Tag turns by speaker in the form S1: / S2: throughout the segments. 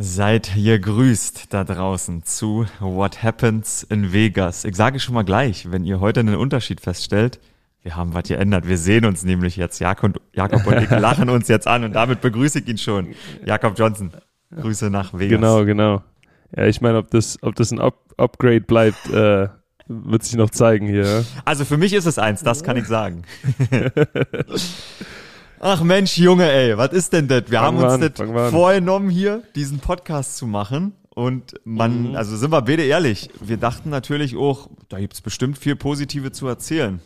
S1: Seid ihr grüßt da draußen zu What Happens in Vegas. Ich sage schon mal gleich, wenn ihr heute einen Unterschied feststellt, wir haben was geändert. Wir sehen uns nämlich jetzt. Jakob, Jakob und ich lachen uns jetzt an und damit begrüße ich ihn schon. Jakob Johnson, Grüße nach Vegas.
S2: Genau, genau. Ja, ich meine, ob das, ob das ein Up Upgrade bleibt, äh, wird sich noch zeigen hier.
S1: Also für mich ist es eins, das kann ich sagen. Ach Mensch, Junge, ey, was ist denn das? Wir
S2: Fangen
S1: haben uns
S2: an,
S1: das vorgenommen, hier diesen Podcast zu machen. Und man,
S2: Mhm.
S1: also sind wir beide ehrlich, wir dachten natürlich auch, da gibt's bestimmt viel Positive zu erzählen.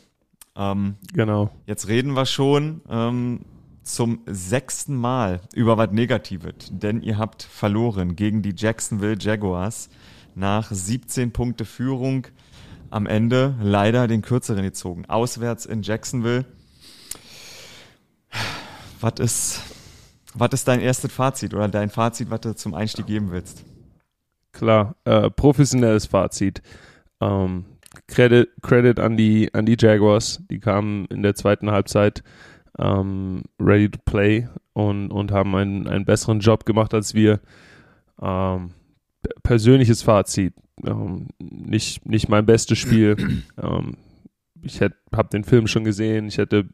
S1: Ähm,
S2: Genau.
S1: jetzt reden wir schon ähm, zum sechsten Mal über was Negatives, denn ihr habt verloren gegen die Jacksonville Jaguars nach 17 Punkte Führung. Am Ende leider den kürzeren gezogen. Auswärts in Jacksonville. Was ist, was ist dein erstes Fazit oder dein Fazit, was du zum Einstieg geben willst?
S2: Klar, äh, professionelles Fazit. Ähm, Credit, Credit an die, an die Jaguars. Die kamen in der zweiten Halbzeit ähm, ready to play und, und haben einen, einen besseren Job gemacht als wir. Ähm, persönliches Fazit. Ähm, nicht, nicht mein bestes Spiel. ähm, ich habe den Film schon gesehen. Ich hätte,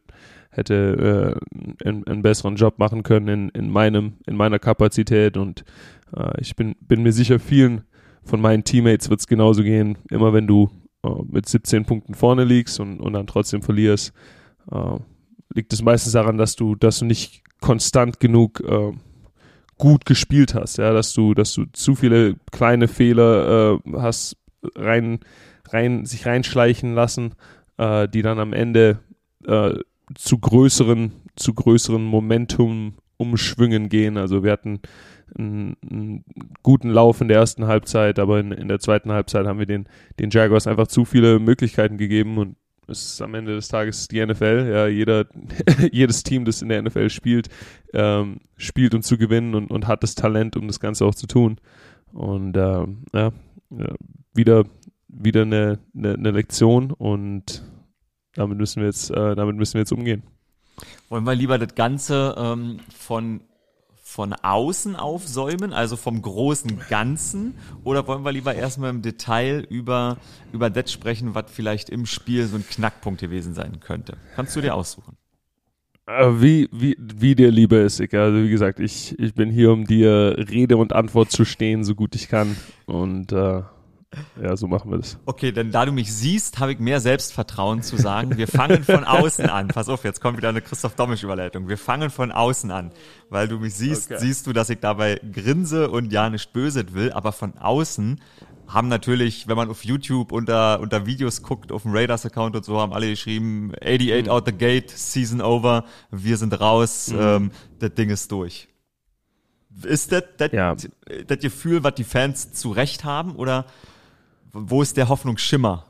S2: hätte äh, einen, einen besseren Job machen können in, in, meinem, in meiner Kapazität und äh, ich bin, bin mir sicher, vielen von meinen Teammates wird es genauso gehen. Immer wenn du äh, mit 17 Punkten vorne liegst und, und dann trotzdem verlierst, äh, liegt es meistens daran, dass du, dass du nicht konstant genug äh, gut gespielt hast, ja, dass du, dass du zu viele kleine Fehler äh, hast rein, rein, sich reinschleichen lassen, die dann am Ende zu größeren, zu größeren Momentum umschwüngen gehen. Also wir hatten einen, einen guten Lauf in der ersten Halbzeit, aber in, in der zweiten Halbzeit haben wir den, den Jaguars einfach zu viele Möglichkeiten gegeben und es ist am Ende des Tages die NFL. Ja, jeder, jedes Team, das in der NFL spielt, ähm, spielt um zu gewinnen und, und hat das Talent, um das Ganze auch zu tun. Und ähm, ja, wieder, wieder eine, eine, eine Lektion und damit müssen wir jetzt, äh, damit müssen wir jetzt umgehen.
S1: Wollen wir lieber das Ganze ähm, von, von außen aufsäumen, also vom großen Ganzen, oder wollen wir lieber erstmal im Detail über, über das sprechen, was vielleicht im Spiel so ein Knackpunkt gewesen sein könnte? Kannst du dir aussuchen.
S2: Äh, Wie, wie, wie dir lieber ist, Ika. Also wie gesagt, ich, ich bin hier, um dir Rede und Antwort zu stehen, so gut ich kann. Und äh, ja, so machen wir das.
S1: Okay, denn da du mich siehst, habe ich mehr Selbstvertrauen zu sagen, wir fangen von außen an. Pass auf, jetzt kommt wieder eine Christoph Dommisch-Überleitung. Wir fangen von außen an. Weil du mich siehst,
S2: Okay.
S1: siehst du, dass ich dabei grinse und ja nicht böse will, aber von außen haben natürlich, wenn man auf YouTube unter, unter Videos guckt, auf dem Raiders-Account und so, haben alle geschrieben, 88 out the gate, Season over, wir sind raus, ähm, das Ding ist durch. Ist das das
S2: Ja.
S1: das Gefühl, was die Fans zu Recht haben, oder wo ist der Hoffnungsschimmer?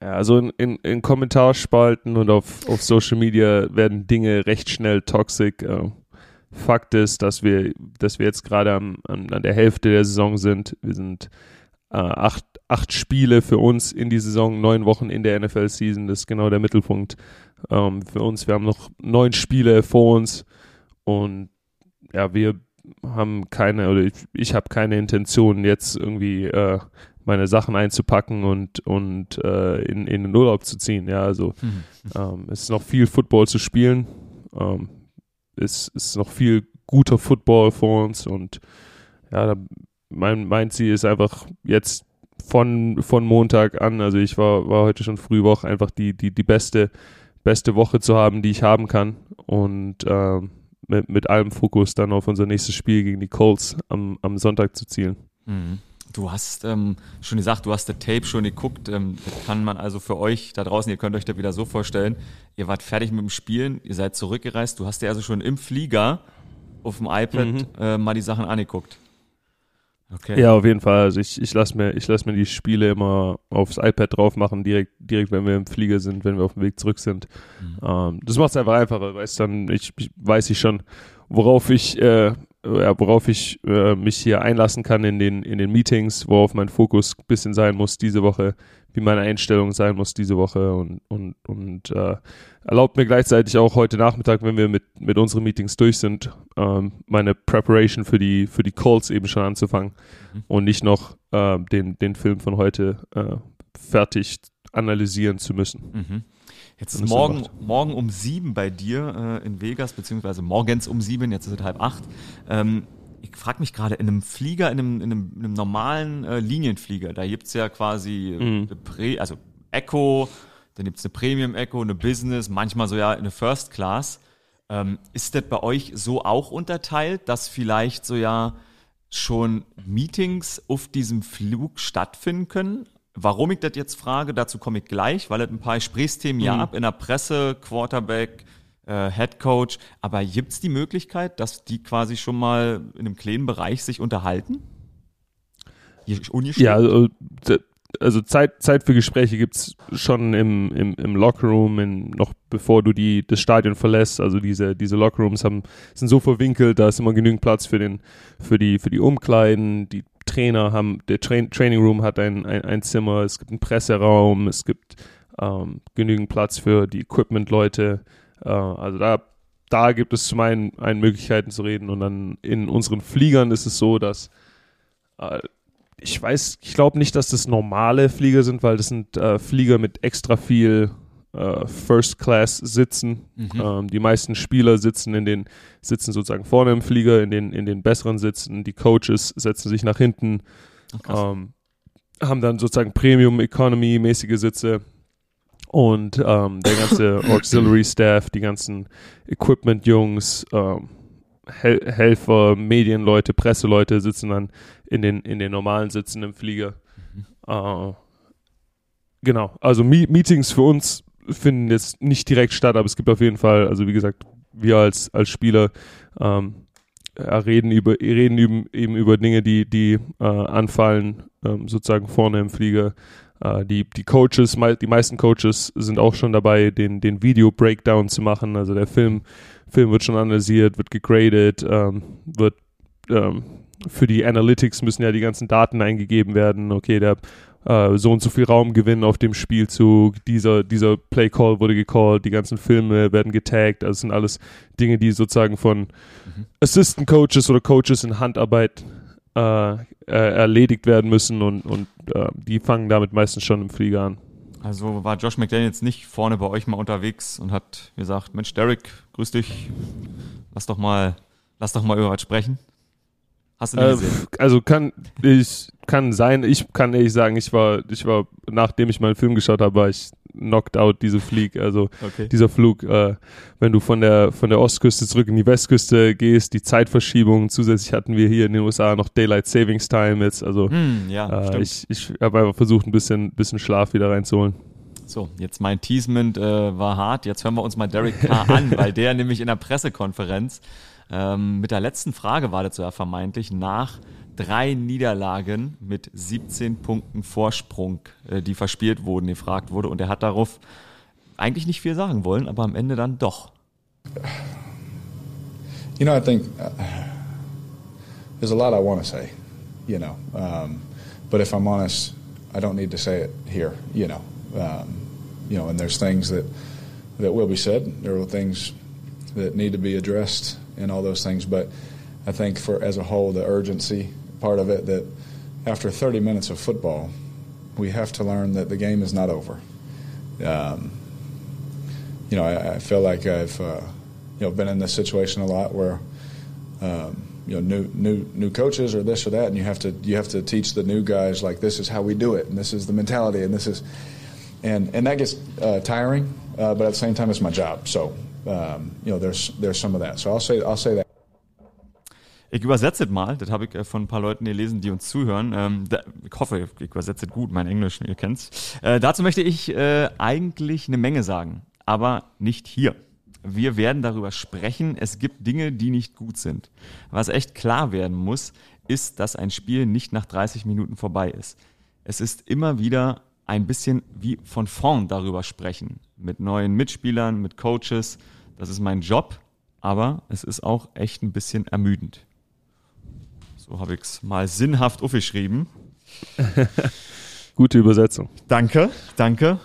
S2: Ja, also in, in, in Kommentarspalten und auf, auf Social Media werden Dinge recht schnell toxic. Äh, Fakt ist, dass wir, dass wir jetzt gerade an, an der Hälfte der Saison sind. Wir sind äh, acht, acht Spiele für uns in die Saison, neun Wochen in der NFL-Season. Das ist genau der Mittelpunkt ähm, für uns. Wir haben noch neun Spiele vor uns und ja, wir haben keine, oder ich, ich habe keine Intention, jetzt irgendwie äh, meine Sachen einzupacken und, und äh, in, in den Urlaub zu ziehen. Ja, also ähm, es ist noch viel Football zu spielen. Ähm, es ist noch viel guter Football vor uns und ja, da, mein, mein Ziel ist einfach jetzt von, von Montag an, also ich war, war heute schon Frühwoche, einfach die, die, die beste, beste Woche zu haben, die ich haben kann und ähm, mit, mit allem Fokus dann auf unser nächstes Spiel gegen die Colts am, am Sonntag zu zielen.
S1: Mhm. Du hast ähm, schon gesagt, du hast das Tape schon geguckt. Ähm, das kann man also für euch da draußen, ihr könnt euch da wieder so vorstellen, ihr wart fertig mit dem Spielen, ihr seid zurückgereist, du hast dir also schon im Flieger auf dem iPad
S2: Mhm.
S1: äh, mal die Sachen angeguckt. Okay.
S2: Ja, auf jeden Fall. Also ich, ich lasse mir, ich lass mir die Spiele immer aufs iPad drauf machen, direkt, direkt, wenn wir im Flieger sind, wenn wir auf dem Weg zurück sind. Ähm, das macht es einfach einfacher, weißt dann, ich, ich weiß ich schon, worauf ich, äh, ja, worauf ich äh, mich hier einlassen kann in den, in den Meetings, worauf mein Fokus ein bisschen sein muss diese Woche, wie meine Einstellung sein muss diese Woche und, und, und äh, erlaubt mir gleichzeitig auch heute Nachmittag, wenn wir mit, mit unseren Meetings durch sind, ähm, meine Preparation für die, für die Calls eben schon anzufangen mhm. und nicht noch äh, den, den Film von heute äh, fertig analysieren zu müssen.
S1: Mhm. Jetzt ist morgen, morgen um sieben bei dir äh, in Vegas, beziehungsweise morgens um sieben, jetzt ist es halb acht. Ähm, ich frage mich gerade, in einem Flieger, in einem, in einem, in einem normalen äh, Linienflieger, da gibt's ja quasi mhm. Prä, also Echo, dann gibt's eine Premium Echo, eine Business, manchmal so ja eine First Class. Ähm, ist das bei euch so auch unterteilt, dass vielleicht so ja schon Meetings auf diesem Flug stattfinden können? Warum ich das jetzt frage, dazu komme ich gleich, weil es ein paar Gesprächsthemen mhm. ja ab in der Presse, Quarterback, äh, Head Coach. Aber gibt es die Möglichkeit, dass die quasi schon mal in einem kleinen Bereich sich unterhalten?
S2: Ja, also, also Zeit, Zeit für Gespräche gibt es schon im, im, im Lockerroom, in, noch bevor du die, das Stadion verlässt. Also diese, diese Lockerrooms haben, sind so verwinkelt, da ist immer genügend Platz für, den, für, die, für die Umkleiden, die Trainer haben, der Tra Training Room hat ein, ein, ein, Zimmer, es gibt einen Presseraum, es gibt ähm, genügend Platz für die Equipment-Leute. Äh, also da, da gibt es zum einen, einen Möglichkeiten zu reden und dann in unseren Fliegern ist es so, dass äh, ich weiß, ich glaube nicht, dass das normale Flieger sind, weil das sind äh, Flieger mit extra viel äh, First Class sitzen. Mhm. Ähm, die meisten Spieler sitzen in den, sitzen sozusagen vorne im Flieger, in den, in den besseren Sitzen. Die Coaches setzen sich nach hinten, oh, ähm, haben dann sozusagen Premium Economy mäßige Sitze. Und ähm, der ganze Auxiliary Staff, die ganzen Equipment-Jungs, ähm, Hel Helfer, Medienleute, Presseleute sitzen dann in den, in den normalen Sitzen im Flieger. Mhm. Uh, genau, also Me Meetings für uns finden jetzt nicht direkt statt, aber es gibt auf jeden Fall, also wie gesagt, wir als, als Spieler ähm, reden über reden eben, eben über Dinge, die, die äh, anfallen, ähm, sozusagen vorne im Flieger. Äh, die, die Coaches, die meisten Coaches sind auch schon dabei, den, den Video-Breakdown zu machen. Also der Film, Film wird schon analysiert, wird gegradet, ähm, wird ähm, für die Analytics müssen ja die ganzen Daten eingegeben werden. Okay, der äh, so und so viel Raum gewinnen auf dem Spielzug, dieser, dieser Play Call wurde gecallt, die ganzen Filme werden getaggt, also sind alles Dinge, die sozusagen von mhm. Assistant Coaches oder Coaches in Handarbeit äh, erledigt werden müssen und, und äh, die fangen damit meistens schon im Flieger an.
S1: Also war Josh McDaniel jetzt nicht vorne bei euch mal unterwegs und hat gesagt, Mensch, Derek, grüß dich, lass doch mal, lass doch mal über was sprechen.
S2: Hast du nicht äh? Also kann ich kann sein. Ich kann ehrlich sagen, ich war ich war nachdem ich meinen Film geschaut habe, war ich knocked out diese Flieg. Also okay. dieser Flug, äh, wenn du von der von der Ostküste zurück in die Westküste gehst, die Zeitverschiebung. Zusätzlich hatten wir hier in den USA noch Daylight Savings Time jetzt. Also hm, ja, äh, ich ich habe einfach versucht, ein bisschen bisschen Schlaf wieder reinzuholen.
S1: So, jetzt mein Teasement äh, war hart. Jetzt hören wir uns mal Derek Carr an, weil der nämlich in der Pressekonferenz ähm, mit der letzten Frage war das ja vermeintlich nach drei Niederlagen mit 17 Punkten Vorsprung, äh, die verspielt wurden, gefragt wurde. Und er hat darauf eigentlich nicht viel sagen wollen, aber am Ende dann doch.
S3: You know, I think uh, there's a lot I want to say, you know. Um, but if I'm honest, I don't need to say it here, you know. Um, you know, and there's things that that will be said. There are things that need to be addressed and all those things. But I think for as a whole, the urgency part of it that after 30 minutes of football, we have to learn that the game is not over. Um, you know, I, I, feel like I've uh, you know been in this situation a lot where um, you know new new new coaches or this or that, and you have to you have to teach the new guys like this is how we do it, and this is the mentality, and this is and and that gets uh, tiring. Uh, but at the same time, it's my job. So um, you know, there's there's some of that. So I'll say I'll say that.
S1: Ich übersetze es mal, das habe ich äh, von ein paar Leuten gelesen, die uns zuhören. Ähm, ich hoffe, ich übersetze es gut, mein Englisch, ihr kennt's. Äh, dazu möchte ich äh, eigentlich eine Menge sagen, aber nicht hier. Wir werden darüber sprechen. Es gibt Dinge, die nicht gut sind. Was echt klar werden muss, ist, dass ein Spiel nicht nach 30 Minuten vorbei ist. Es ist immer wieder ein bisschen wie von vorn darüber sprechen. Mit neuen Mitspielern, mit Coaches, das ist mein Job, aber es ist auch echt ein bisschen ermüdend. So habe ich es mal sinnhaft aufgeschrieben.
S2: Gute Übersetzung.
S1: Danke, danke.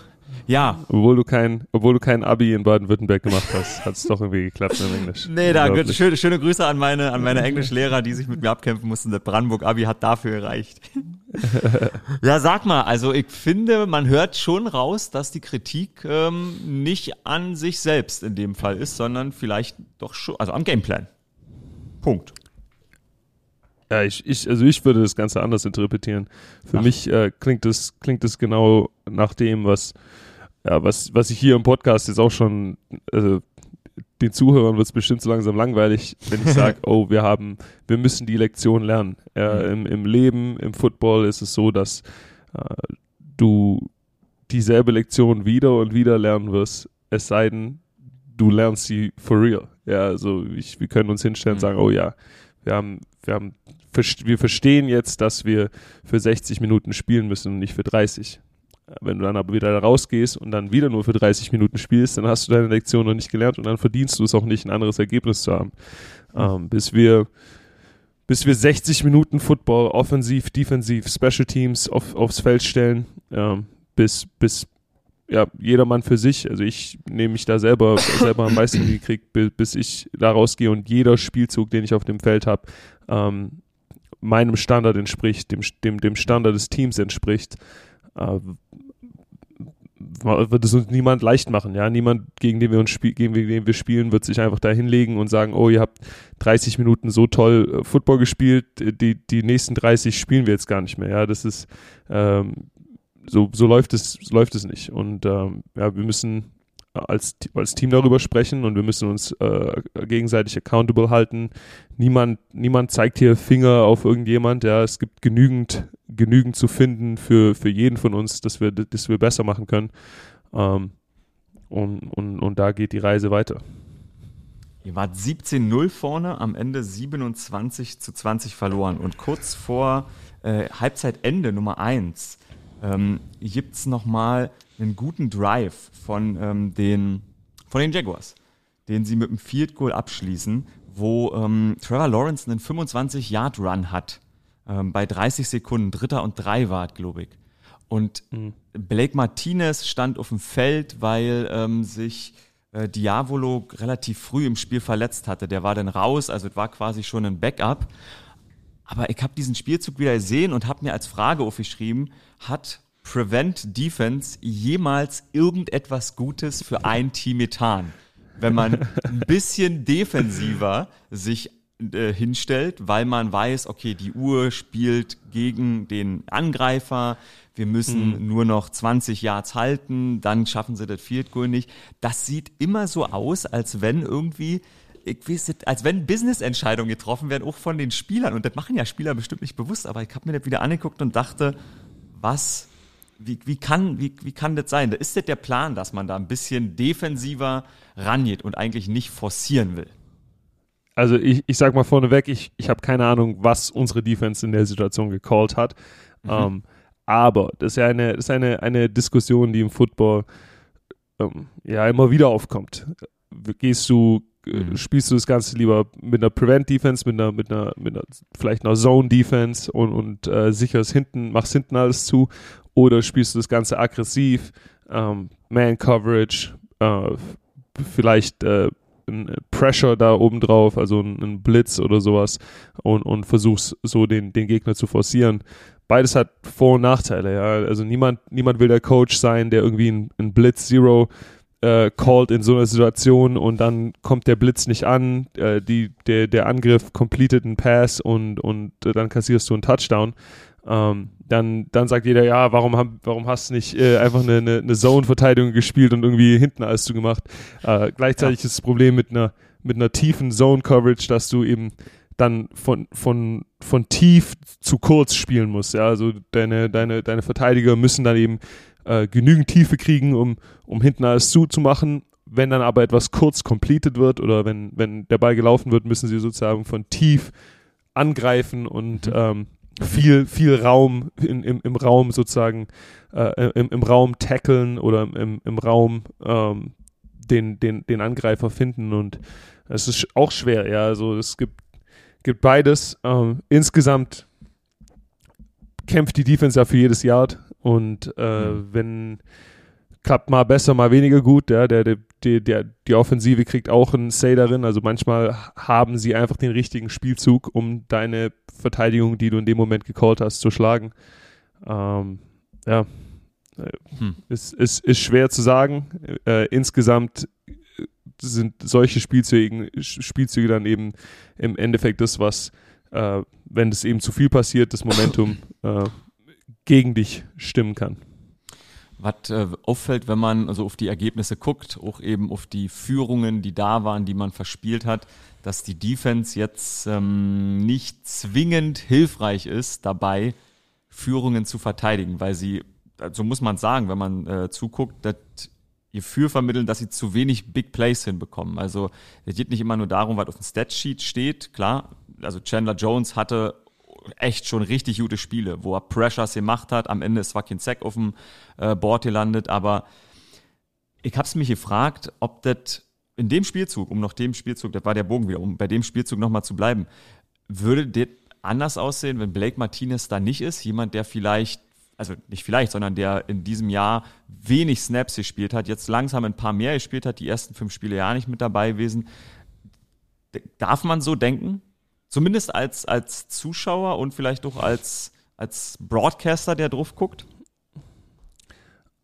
S1: Ja.
S2: Obwohl du kein, obwohl du kein Abi in Baden-Württemberg gemacht hast, hat es doch irgendwie geklappt im Englisch.
S1: Nee, da schöne, schöne Grüße an meine, an meine Englischlehrer, die sich mit mir abkämpfen mussten. Das Brandenburg-Abi hat dafür gereicht. ja, sag mal, also ich finde, man hört schon raus, dass die Kritik ähm, nicht an sich selbst in dem Fall ist, sondern vielleicht doch schon, also am Gameplan. Punkt.
S2: Ja, ich, ich, also ich würde das Ganze anders interpretieren. Für Ach. mich äh, klingt es klingt genau nach dem, was, ja, was, was ich hier im Podcast jetzt auch schon, also den Zuhörern wird es bestimmt so langsam langweilig, wenn ich sage, oh, wir haben, wir müssen die Lektion lernen. Mhm. im, Im Leben, im Football ist es so, dass äh, du dieselbe Lektion wieder und wieder lernen wirst, es sei denn, du lernst sie for real. Ja, also ich, wir können uns hinstellen und mhm. sagen, oh ja, wir haben, wir haben wir verstehen jetzt, dass wir für 60 Minuten spielen müssen und nicht für 30. Wenn du dann aber wieder rausgehst und dann wieder nur für 30 Minuten spielst, dann hast du deine Lektion noch nicht gelernt und dann verdienst du es auch nicht, ein anderes Ergebnis zu haben. Ähm, bis wir bis wir 60 Minuten Football offensiv, defensiv, Special Teams auf, aufs Feld stellen, ähm, bis, bis ja, jedermann für sich. Also ich nehme mich da selber, selber am meisten gekriegt, bis, ich da rausgehe und jeder Spielzug, den ich auf dem Feld habe, ähm, meinem Standard entspricht, dem, dem, dem Standard des Teams entspricht, äh, wird es uns niemand leicht machen. Ja, niemand, gegen den wir uns spiel gegen den wir spielen, wird sich einfach da hinlegen und sagen, oh, ihr habt 30 Minuten so toll äh, Football gespielt, die, die nächsten 30 spielen wir jetzt gar nicht mehr. Ja, das ist ähm, so, so läuft es, so läuft es nicht. Und ähm, ja, wir müssen als, als Team darüber sprechen und wir müssen uns äh, gegenseitig accountable halten. Niemand, niemand zeigt hier Finger auf irgendjemand. Ja, es gibt genügend, genügend zu finden für, für jeden von uns, dass wir, dass wir besser machen können. Ähm, und, und, und da geht die Reise weiter.
S1: Ihr wart 17-0 vorne, am Ende 27 zu 20 verloren. Und kurz vor äh, Halbzeitende Nummer 1 ähm, gibt es nochmal einen guten Drive von, ähm, den, von den Jaguars, den sie mit einem Field Goal abschließen, wo ähm, Trevor Lawrence einen 25-Yard-Run hat. Ähm, bei 30 Sekunden, Dritter und Drei war glaube ich. Und mhm. Blake Martinez stand auf dem Feld, weil ähm, sich äh, Diavolo relativ früh im Spiel verletzt hatte. Der war dann raus, also es war quasi schon ein Backup. Aber ich habe diesen Spielzug wieder gesehen und habe mir als Frage aufgeschrieben, hat Prevent Defense jemals irgendetwas Gutes für ein Team getan? Wenn man ein bisschen defensiver sich äh, hinstellt, weil man weiß, okay, die Uhr spielt gegen den Angreifer, wir müssen mhm. nur noch 20 Yards halten, dann schaffen sie das Field Goal nicht. Das sieht immer so aus, als wenn irgendwie ich weiß als wenn Business-Entscheidungen getroffen werden, auch von den Spielern. Und das machen ja Spieler bestimmt nicht bewusst, aber ich habe mir das wieder angeguckt und dachte, was wie, wie, kann, wie, wie kann das sein? Ist das der Plan, dass man da ein bisschen defensiver rangeht und eigentlich nicht forcieren will?
S2: Also ich, ich sag mal vorneweg, ich, ich habe keine Ahnung, was unsere Defense in der Situation gecallt hat. Mhm. Ähm, aber das ist ja eine, das ist eine, eine Diskussion, die im Football ähm, ja immer wieder aufkommt. Gehst du, äh, mhm. spielst du das Ganze lieber mit einer Prevent-Defense, mit einer, mit einer, mit einer, vielleicht einer Zone-Defense und, und äh, sicherst hinten, machst hinten alles zu oder spielst du das Ganze aggressiv, ähm, Man-Coverage, äh, vielleicht äh, ein Pressure da oben drauf, also ein, ein, Blitz oder sowas und, und versuchst so den, den Gegner zu forcieren. Beides hat Vor- und Nachteile, ja. Also niemand, niemand will der Coach sein, der irgendwie ein, ein Blitz Zero äh, called in so einer Situation und dann kommt der Blitz nicht an, äh, die, der, der Angriff completed einen Pass und, und äh, dann kassierst du einen Touchdown. Ähm, dann, dann sagt jeder, ja, warum, hab, warum hast du nicht äh, einfach eine, eine, eine Zone-Verteidigung gespielt und irgendwie hinten alles zugemacht? Äh, gleichzeitig ja. ist das Problem mit einer, mit einer tiefen Zone-Coverage, dass du eben dann von, von, von tief zu kurz spielen musst. Ja? Also deine, deine, deine Verteidiger müssen dann eben äh, genügend Tiefe kriegen, um, um hinten alles zuzumachen. Wenn dann aber etwas kurz completed wird oder wenn, wenn der Ball gelaufen wird, müssen sie sozusagen von tief angreifen und mhm. ähm, viel, viel Raum in, im, im Raum sozusagen, äh, im, im Raum tackeln oder im, im Raum ähm, den, den, den Angreifer finden und es ist auch schwer, ja, also es gibt gibt beides. Ähm, insgesamt kämpft die Defense ja für jedes Yard und äh, mhm. wenn klappt mal besser, mal weniger gut. Ja, der, der, der, die Offensive kriegt auch einen Say darin. Also manchmal haben sie einfach den richtigen Spielzug, um deine Verteidigung, die du in dem Moment gecallt hast, zu schlagen. Ähm, ja, hm. ist, ist, ist schwer zu sagen. Äh, insgesamt sind solche Spielzüge, Spielzüge dann eben im Endeffekt das, was, äh, wenn es eben zu viel passiert, das Momentum äh, gegen dich stimmen kann.
S1: Was äh, auffällt, wenn man also auf die Ergebnisse guckt, auch eben auf die Führungen, die da waren, die man verspielt hat, dass die Defense jetzt ähm, nicht zwingend hilfreich ist, dabei Führungen zu verteidigen, weil sie, so muss man sagen, wenn man äh, zuguckt, dass ihr Für vermitteln, dass sie zu wenig Big Plays hinbekommen. Also es geht nicht immer nur darum, was auf dem Statsheet steht, klar. Also Chandler Jones hatte echt schon richtig gute Spiele, wo er Pressures gemacht hat. Am Ende ist kein Sack auf dem äh, Board gelandet, aber ich habe es mich gefragt, ob das in dem Spielzug, um noch dem Spielzug, das war der Bogen wieder, um bei dem Spielzug nochmal zu bleiben, würde das anders aussehen, wenn Blake Martinez da nicht ist? Jemand, der vielleicht also nicht vielleicht, sondern der in diesem Jahr wenig Snaps gespielt hat, jetzt langsam ein paar mehr gespielt hat, die ersten fünf Spiele ja nicht mit dabei gewesen. Darf man so denken? Zumindest als, als Zuschauer und vielleicht auch als, als Broadcaster, der drauf guckt?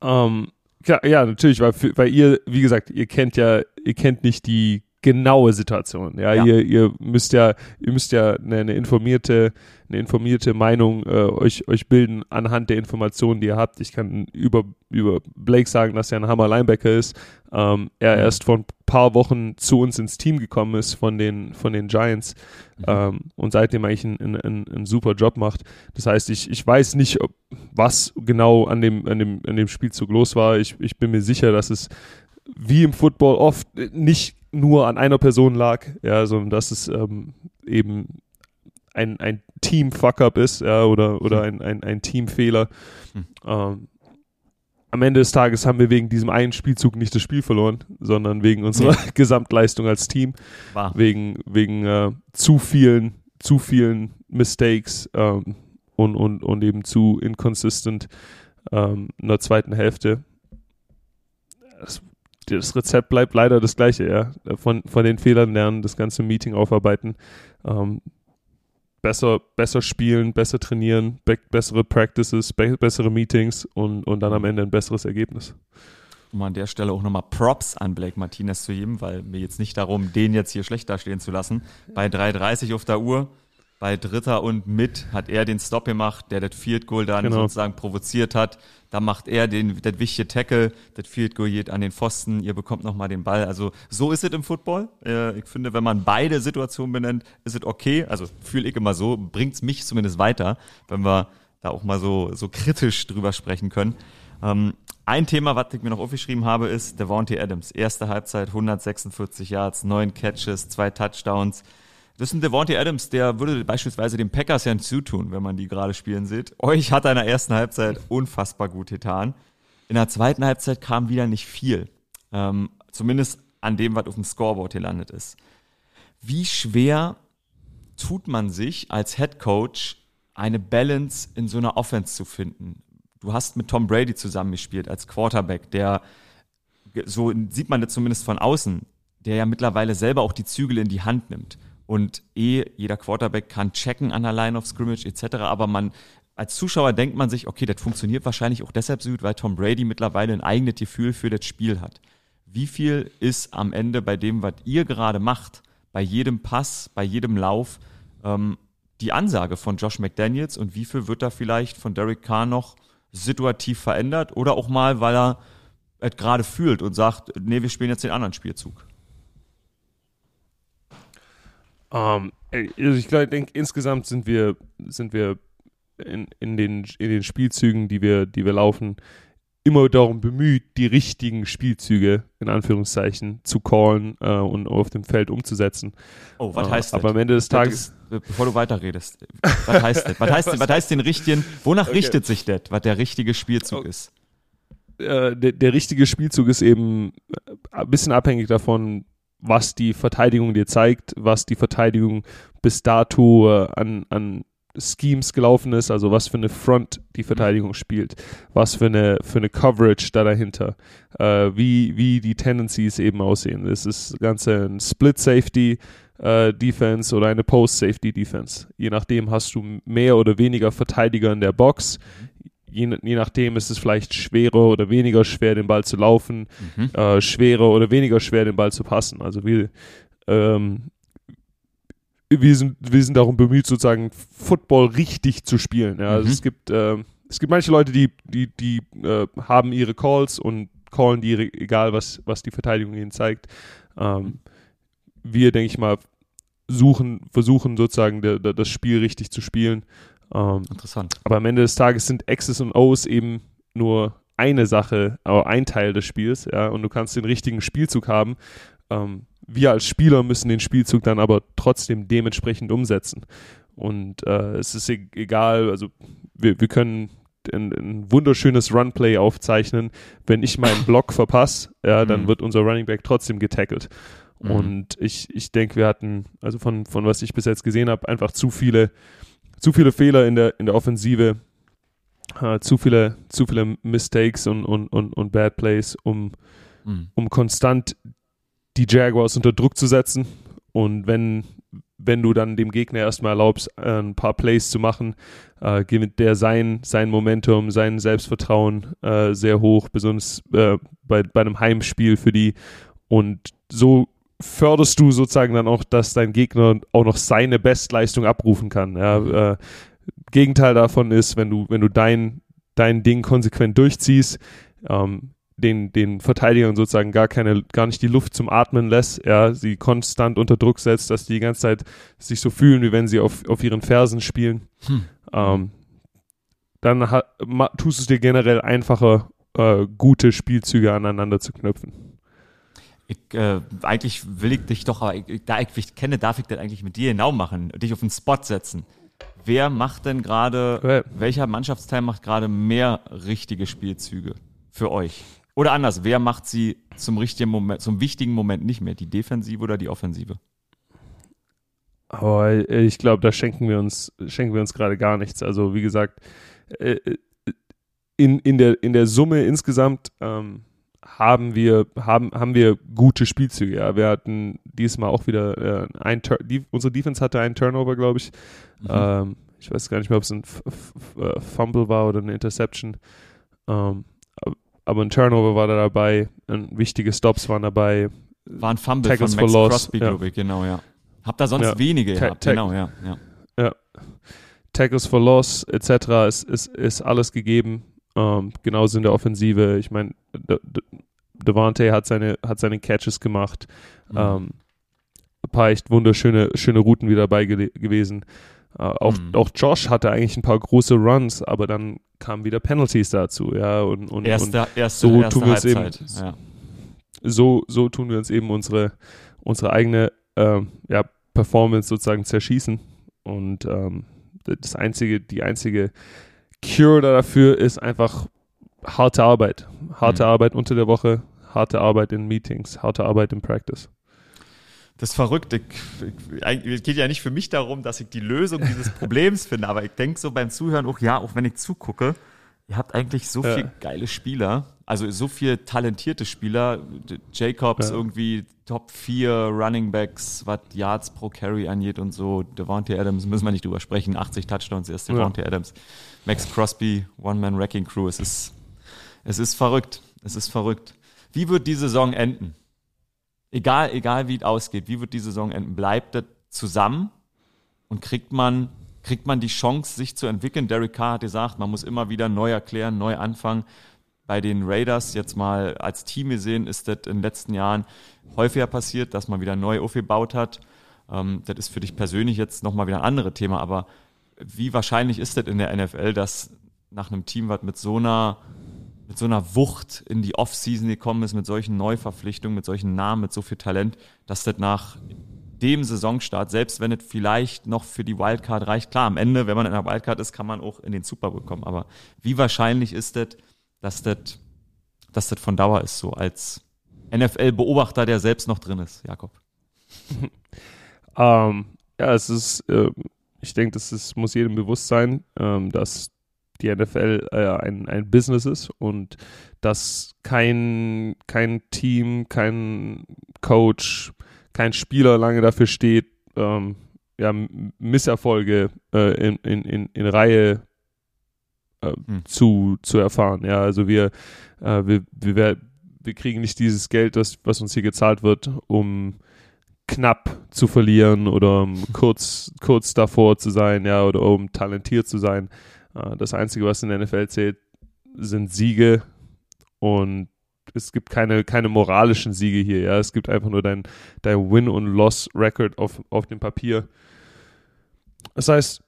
S2: Ähm, ja, ja, natürlich, weil, weil ihr, wie gesagt, ihr kennt ja, ihr kennt nicht die genaue Situation. Ja, ja. Ihr, ihr müsst ja, ihr müsst ja eine, eine informierte, eine informierte Meinung äh, euch, euch bilden anhand der Informationen, die ihr habt. Ich kann über, über Blake sagen, dass er ein Hammer Linebacker ist. Ähm, er mhm. erst vor ein paar Wochen zu uns ins Team gekommen ist von den, von den Giants mhm. ähm, und seitdem eigentlich einen, einen, einen super Job macht. Das heißt, ich, ich weiß nicht, ob, was genau an dem, an dem, an dem Spielzug los war. Ich, ich bin mir sicher, dass es wie im Football oft nicht nur an einer Person lag, ja, sondern dass es ähm, eben ein, ein Team-Fuck-up ist, ja, oder, oder ein, ein, ein Teamfehler. Hm. Ähm, am Ende des Tages haben wir wegen diesem einen Spielzug nicht das Spiel verloren, sondern wegen unserer nee. Gesamtleistung als Team. War. Wegen, wegen äh, zu vielen, zu vielen Mistakes ähm, und, und, und eben zu inconsistent ähm, in der zweiten Hälfte. Das das Rezept bleibt leider das gleiche, ja. Von, von den Fehlern lernen, das ganze Meeting aufarbeiten. Ähm, besser, besser spielen, besser trainieren, be bessere Practices, be bessere Meetings und, und dann am Ende ein besseres Ergebnis.
S1: Um an der Stelle auch nochmal Props an Blake Martinez zu geben, weil mir jetzt nicht darum, den jetzt hier schlecht dastehen zu lassen. Bei 3,30 auf der Uhr bei Dritter und mit hat er den Stop gemacht, der das Field Goal dann genau. sozusagen provoziert hat. Da macht er den, das wichtige Tackle, das Field Goal geht an den Pfosten, ihr bekommt nochmal den Ball. Also so ist es im Football. Äh, ich finde, wenn man beide Situationen benennt, ist es okay. Also fühle ich immer so, bringt es mich zumindest weiter, wenn wir da auch mal so, so kritisch drüber sprechen können. Ähm, ein Thema, was ich mir noch aufgeschrieben habe, ist Devontae Adams. Erste Halbzeit, 146 Yards, neun Catches, zwei Touchdowns. Das ist ein Devontae Adams, der würde beispielsweise den Packers ja zutun, wenn man die gerade spielen sieht. Euch hat er in der ersten Halbzeit unfassbar gut getan. In der zweiten Halbzeit kam wieder nicht viel. Ähm, zumindest an dem, was auf dem Scoreboard gelandet ist. Wie schwer tut man sich als Head Coach, eine Balance in so einer Offense zu finden? Du hast mit Tom Brady zusammengespielt als Quarterback, der, so sieht man das zumindest von außen, der ja mittlerweile selber auch die Zügel in die Hand nimmt. Und eh, jeder Quarterback kann checken an der Line of Scrimmage etc., aber man als Zuschauer denkt man sich, okay, das funktioniert wahrscheinlich auch deshalb so gut, weil Tom Brady mittlerweile ein eigenes Gefühl für das Spiel hat. Wie viel ist am Ende bei dem, was ihr gerade macht, bei jedem Pass, bei jedem Lauf, ähm, die Ansage von Josh McDaniels und wie viel wird da vielleicht von Derek Carr noch situativ verändert oder auch mal, weil er es gerade fühlt und sagt, nee, wir spielen jetzt den anderen Spielzug?
S2: Um, ähm, also ich glaube, denke, insgesamt sind wir, sind wir in, in, den, in den Spielzügen, die wir, die wir laufen, immer darum bemüht, die richtigen Spielzüge in Anführungszeichen zu callen äh, und auf dem Feld umzusetzen.
S1: Oh, was äh, heißt
S2: das? Aber am Ende des Tages.
S1: Das, bevor du weiterredest, was heißt das? Was heißt, was heißt den richtigen, wonach okay. richtet sich das, was der richtige Spielzug okay. ist?
S2: Äh, der, der richtige Spielzug ist eben ein bisschen abhängig davon, was die Verteidigung dir zeigt, was die Verteidigung bis dato äh, an, an Schemes gelaufen ist, also was für eine Front die Verteidigung spielt, was für eine, für eine Coverage da dahinter, äh, wie, wie die Tendencies eben aussehen. Das ist das Ganze ein Split Safety äh, Defense oder eine Post Safety Defense. Je nachdem hast du mehr oder weniger Verteidiger in der Box. Je, je, nachdem ist es vielleicht schwerer oder weniger schwer, den Ball zu laufen, mhm. äh, schwerer oder weniger schwer, den Ball zu passen. Also wir, ähm, wir sind, wir sind darum bemüht, sozusagen Football richtig zu spielen. Ja, also mhm. es gibt, äh, es gibt manche Leute, die, die, die äh, haben ihre Calls und callen die, egal was, was die Verteidigung ihnen zeigt. Ähm, wir, denke ich mal, suchen, versuchen sozusagen de, de, das Spiel richtig zu spielen.
S1: Ähm, Interessant.
S2: Aber am Ende des Tages sind X's und O's eben nur eine Sache, aber ein Teil des Spiels, ja, und du kannst den richtigen Spielzug haben. Ähm, wir als Spieler müssen den Spielzug dann aber trotzdem dementsprechend umsetzen. Und äh, es ist e egal, also wir, wir können ein, ein, wunderschönes Runplay aufzeichnen. Wenn ich meinen Block verpasse, ja, dann mhm. wird unser Running Back trotzdem getackelt. Mhm. Und ich, ich denke, wir hatten, also von, von was ich bis jetzt gesehen habe, einfach zu viele, zu viele Fehler in der, in der Offensive, äh, zu viele, zu viele Mistakes und, und, und, und Bad Plays, um, mhm. um konstant die Jaguars unter Druck zu setzen. Und wenn, wenn du dann dem Gegner erstmal erlaubst, äh, ein paar Plays zu machen, äh, gewinnt der sein, sein Momentum, sein Selbstvertrauen äh, sehr hoch, besonders äh, bei, bei einem Heimspiel für die. Und so förderst du sozusagen dann auch, dass dein Gegner auch noch seine Bestleistung abrufen kann. Ja, mhm. äh, Gegenteil davon ist, wenn du, wenn du dein, dein Ding konsequent durchziehst, ähm, den, den Verteidigern sozusagen gar keine, gar nicht die Luft zum Atmen lässt, ja, sie konstant unter Druck setzt, dass die die ganze Zeit sich so fühlen, wie wenn sie auf, auf ihren Fersen spielen, hm. ähm, dann ha, ma, tust es dir generell einfacher, äh, gute Spielzüge aneinander zu knüpfen.
S1: Ich, äh, eigentlich will ich dich doch, aber ich, da ich dich kenne, darf ich das eigentlich mit dir genau machen, dich auf den Spot setzen. Wer macht denn gerade, okay. welcher Mannschaftsteil macht gerade mehr richtige Spielzüge für euch? Oder anders, wer macht sie zum richtigen Moment, zum wichtigen Moment nicht mehr? Die Defensive oder die Offensive?
S2: Aber äh, ich glaube, da schenken wir uns, schenken wir uns gerade gar nichts. Also wie gesagt, äh, äh, in, in, der, in der Summe insgesamt ähm, haben wir, haben, haben wir gute Spielzüge. Ja. Wir hatten diesmal auch wieder äh, ein die, unsere Defense hatte einen Turnover, glaube ich. Mhm. Ähm, ich weiß gar nicht mehr, ob es ein F F äh, Fumble war oder eine Interception. Ähm, aber ein Turnover war da dabei, wichtige Stops waren dabei.
S1: War ein Fumble Tackles von Max Crosby, ja. glaube ich, genau, ja. Hab da sonst ja. wenige Ta gehabt, genau, ja, ja.
S2: Ja. Tackles for Loss etc. ist, ist, ist alles gegeben. Ähm, genauso in der Offensive. Ich meine, Devante hat seine, hat seine Catches gemacht. Mhm. Ähm, ein paar echt wunderschöne schöne Routen wieder dabei ge gewesen. Äh, auch, mhm. auch Josh hatte eigentlich ein paar große Runs, aber dann kamen wieder Penalties dazu, ja. Und, und,
S1: erste,
S2: und
S1: erste, so erste tun wir
S2: eben, ja. so, so tun wir uns eben unsere, unsere eigene äh, ja, Performance sozusagen zerschießen. Und ähm, das einzige, die einzige Cure dafür ist einfach harte Arbeit. Harte mhm. Arbeit unter der Woche, harte Arbeit in Meetings, harte Arbeit in Practice.
S1: Das ist verrückt. Es geht ja nicht für mich darum, dass ich die Lösung dieses Problems finde, aber ich denke so beim Zuhören auch, ja, auch wenn ich zugucke, ihr habt eigentlich so ja. viele geile Spieler, also so viele talentierte Spieler. Jacobs ja. irgendwie Top 4 Running Backs, was Yards pro Carry angeht und so. Devontae Adams, müssen wir nicht drüber sprechen. 80 Touchdowns ist Devontae ja. Adams. Max Crosby, One-Man-Wrecking-Crew. Es ist, es ist verrückt. Es ist verrückt. Wie wird die Saison enden? Egal, egal wie es ausgeht, wie wird die Saison enden? Bleibt das zusammen und kriegt man, kriegt man die Chance, sich zu entwickeln? Derek Carr hat gesagt, man muss immer wieder neu erklären, neu anfangen. Bei den Raiders jetzt mal als Team gesehen, ist das in den letzten Jahren häufiger passiert, dass man wieder neu aufgebaut hat. Ähm, das ist für dich persönlich jetzt nochmal wieder ein anderes Thema, aber wie wahrscheinlich ist das in der NFL, dass nach einem Team, was mit so einer mit so einer Wucht in die Offseason gekommen ist, mit solchen Neuverpflichtungen, mit solchen Namen, mit so viel Talent, dass das nach dem Saisonstart, selbst wenn es vielleicht noch für die Wildcard reicht, klar, am Ende, wenn man in der Wildcard ist, kann man auch in den Super Bowl kommen. Aber wie wahrscheinlich ist das, dass das, dass das von Dauer ist, so als NFL-Beobachter, der selbst noch drin ist, Jakob?
S2: ähm, ja, es ist, äh, ich denke, das ist, muss jedem bewusst sein, ähm, dass die NFL äh, ein, ein Business ist und dass kein, kein Team, kein Coach, kein Spieler lange dafür steht, ähm, ja, Misserfolge äh, in, in, in, in Reihe äh, hm. zu, zu erfahren. Ja, also wir, äh, wir, wir, wir kriegen nicht dieses Geld, das, was uns hier gezahlt wird, um knapp zu verlieren oder um kurz, kurz davor zu sein, ja, oder um talentiert zu sein. Äh, das Einzige, was in der NFL zählt, sind Siege und es gibt keine, keine moralischen Siege hier, ja. Es gibt einfach nur dein, dein Win- und Loss-Record auf, auf dem Papier. Das heißt,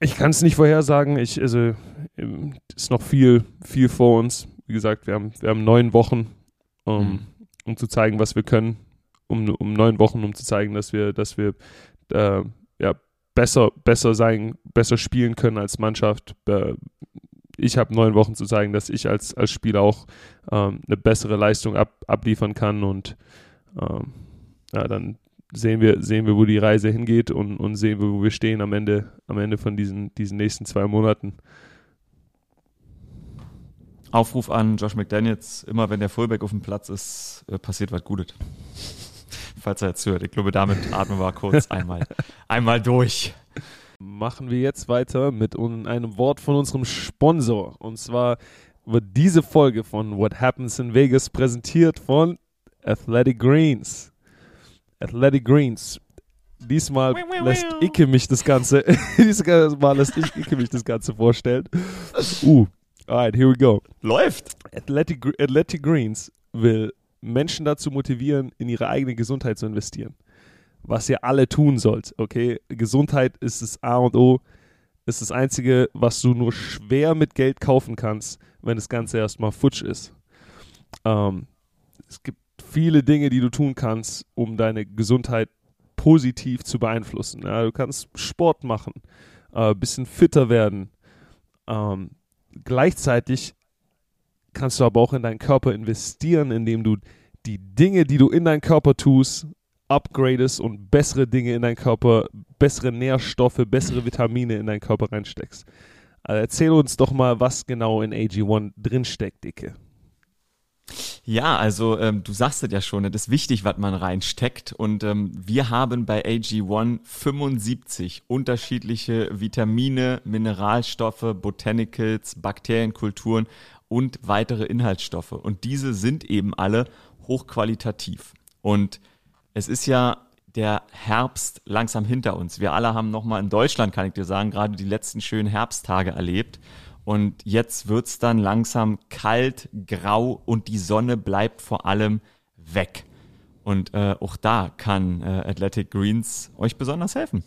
S2: ich kann es nicht vorhersagen. Ich, also, ähm, ist noch viel, viel vor uns. Wie gesagt, wir haben, wir haben neun Wochen, um, mhm. um zu zeigen, was wir können. Um, um neun Wochen, um zu zeigen, dass wir, dass wir äh, ja, besser, besser sein, besser spielen können als Mannschaft. Äh, ich habe neun Wochen zu zeigen, dass ich als, als Spieler auch ähm, eine bessere Leistung ab, abliefern kann und ähm, ja, dann sehen wir, sehen wir, wo die Reise hingeht und, und sehen wir, wo wir stehen am Ende, am Ende von diesen, diesen nächsten zwei Monaten.
S1: Aufruf an Josh McDaniels, immer wenn der Fullback auf dem Platz ist, äh, passiert was Gutes. Falls er jetzt hört. Ich glaube, damit atmen wir kurz einmal, einmal durch.
S2: Machen wir jetzt weiter mit einem Wort von unserem Sponsor. Und zwar wird diese Folge von What Happens in Vegas präsentiert von Athletic Greens. Athletic Greens. Diesmal lässt Icke mich das Ganze, diesmal lässt ich Icke mich das Ganze vorstellen. Uh, alright, here we go.
S1: Läuft.
S2: Athletic, Athletic Greens will Menschen dazu motivieren, in ihre eigene Gesundheit zu investieren. Was ihr alle tun sollt, okay? Gesundheit ist das A und O, ist das Einzige, was du nur schwer mit Geld kaufen kannst, wenn das Ganze erstmal futsch ist. Ähm, es gibt viele Dinge, die du tun kannst, um deine Gesundheit positiv zu beeinflussen. Ja, du kannst Sport machen, ein äh, bisschen fitter werden. Ähm, gleichzeitig kannst du aber auch in deinen Körper investieren, indem du die Dinge, die du in deinen Körper tust, upgradest und bessere Dinge in deinen Körper, bessere Nährstoffe, bessere Vitamine in deinen Körper reinsteckst. Also erzähl uns doch mal, was genau in AG1 drinsteckt, Dicke.
S1: Ja, also ähm, du sagst es ja schon, es ist wichtig, was man reinsteckt. Und ähm, wir haben bei AG1 75 unterschiedliche Vitamine, Mineralstoffe, Botanicals, Bakterienkulturen und weitere Inhaltsstoffe. Und diese sind eben alle hochqualitativ. Und es ist ja der Herbst langsam hinter uns. Wir alle haben nochmal in Deutschland, kann ich dir sagen, gerade die letzten schönen Herbsttage erlebt. Und jetzt wird es dann langsam kalt, grau und die Sonne bleibt vor allem weg. Und äh, auch da kann äh, Athletic Greens euch besonders helfen.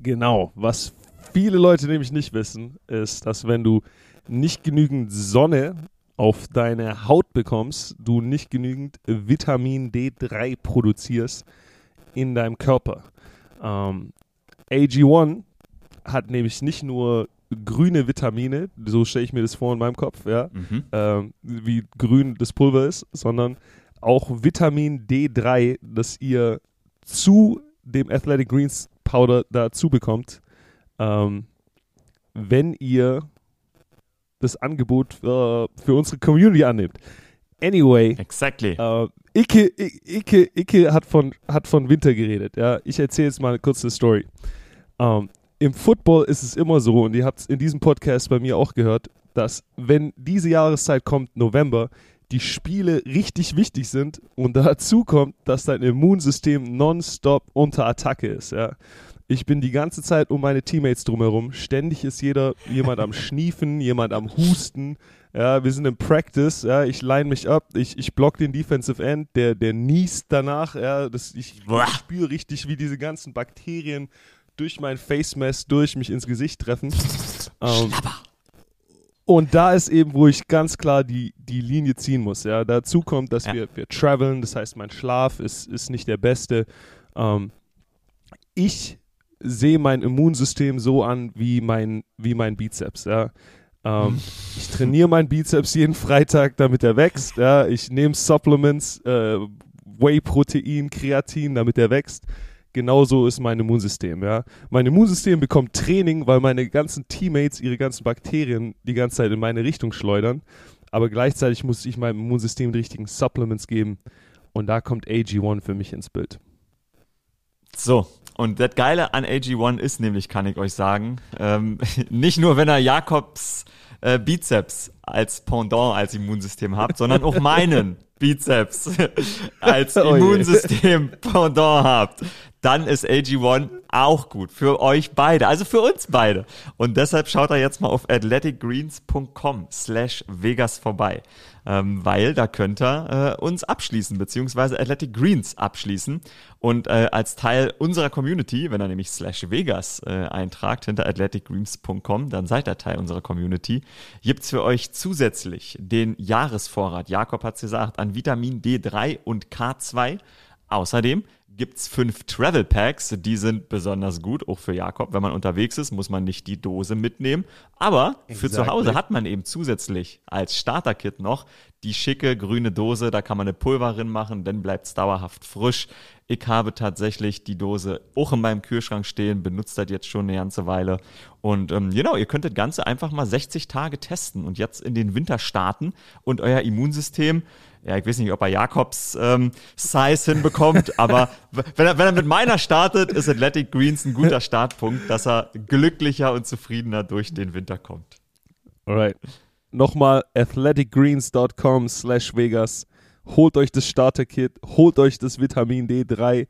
S2: Genau, was viele Leute nämlich nicht wissen, ist, dass wenn du nicht genügend Sonne auf deine Haut bekommst, du nicht genügend Vitamin D3 produzierst in deinem Körper. Ähm, AG1 hat nämlich nicht nur grüne Vitamine, so stelle ich mir das vor in meinem Kopf, ja, mhm. ähm, wie grün das Pulver ist, sondern auch Vitamin D3, das ihr zu dem Athletic Greens Powder dazu bekommt, ähm, wenn ihr das Angebot äh, für unsere Community annimmt. Anyway,
S1: exactly.
S2: Äh, Icke, Icke, Icke hat von, hat von Winter geredet. Ja, ich erzähle jetzt mal eine kurze Story. Ähm, im Football ist es immer so, und ihr habt es in diesem Podcast bei mir auch gehört, dass wenn diese Jahreszeit kommt, November, die Spiele richtig wichtig sind und dazu kommt, dass dein Immunsystem nonstop unter Attacke ist. Ja. Ich bin die ganze Zeit um meine Teammates drumherum. Ständig ist jeder jemand am Schniefen, jemand am Husten. Ja, wir sind im Practice. Ja, ich line mich ab. Ich, ich block den Defensive End. Der, der niest danach. Ja, das, ich, spüre richtig, wie diese ganzen Bakterien durch mein Face Mask durch mich ins Gesicht treffen. Ähm, und da ist eben, wo ich ganz klar die, die Linie ziehen muss. Ja. Dazu kommt, dass ja. wir, wir traveln, das heißt, mein Schlaf ist, ist nicht der beste. Ähm, ich sehe mein Immunsystem so an wie mein, wie mein Bizeps. Ja. Ähm, ich trainiere meinen Bizeps jeden Freitag, damit er wächst. Ja, ich nehme Supplements, äh, Whey-Protein, Kreatin, damit er wächst. Genauso ist mein Immunsystem, ja. Mein Immunsystem bekommt Training, weil meine ganzen Teammates ihre ganzen Bakterien die ganze Zeit in meine Richtung schleudern. Aber gleichzeitig muss ich meinem Immunsystem die richtigen Supplements geben. Und da kommt AG1 für mich ins Bild.
S1: So, und das Geile an AG1 ist nämlich, kann ich euch sagen, ähm, nicht nur, wenn er Jakobs äh, Bizeps als Pendant, als Immunsystem habt, sondern auch meinen Bizeps als
S2: Oh.
S1: Immunsystem Pendant habt, dann ist AG1 auch gut für euch beide, also für uns beide. Und deshalb schaut da jetzt mal auf athleticgreens.com slash Vegas vorbei, ähm, weil da könnt ihr äh, uns abschließen, beziehungsweise Athletic Greens abschließen. Und äh, als Teil unserer Community, wenn ihr nämlich slash Vegas äh, eintragt hinter athleticgreens.com, dann seid ihr Teil unserer Community, gibt's für euch zusätzlich den Jahresvorrat, Jakob hat's gesagt, an Vitamin D3 und K2. Außerdem gibt's fünf Travel Packs, die sind besonders gut, auch für Jakob. Wenn man unterwegs ist, muss man nicht die Dose mitnehmen. Aber für zu Hause
S2: Exactly.
S1: hat man eben zusätzlich als Starter-Kit noch die schicke grüne Dose. Da kann man eine Pulver drin machen, dann bleibt's dauerhaft frisch. Ich habe tatsächlich die Dose auch in meinem Kühlschrank stehen, benutzt das jetzt schon eine ganze Weile. Und ähm, genau, ihr könnt das Ganze einfach mal 60 Tage testen und jetzt in den Winter starten und euer Immunsystem ja, ich weiß nicht, ob er Jakobs ähm, Size hinbekommt, aber wenn er, wenn er mit meiner startet, ist Athletic Greens ein guter Startpunkt, dass er glücklicher und zufriedener durch den Winter kommt.
S2: Alright. Nochmal athleticgreens.com slash Vegas. Holt euch das Starter-Kit, holt euch das Vitamin D3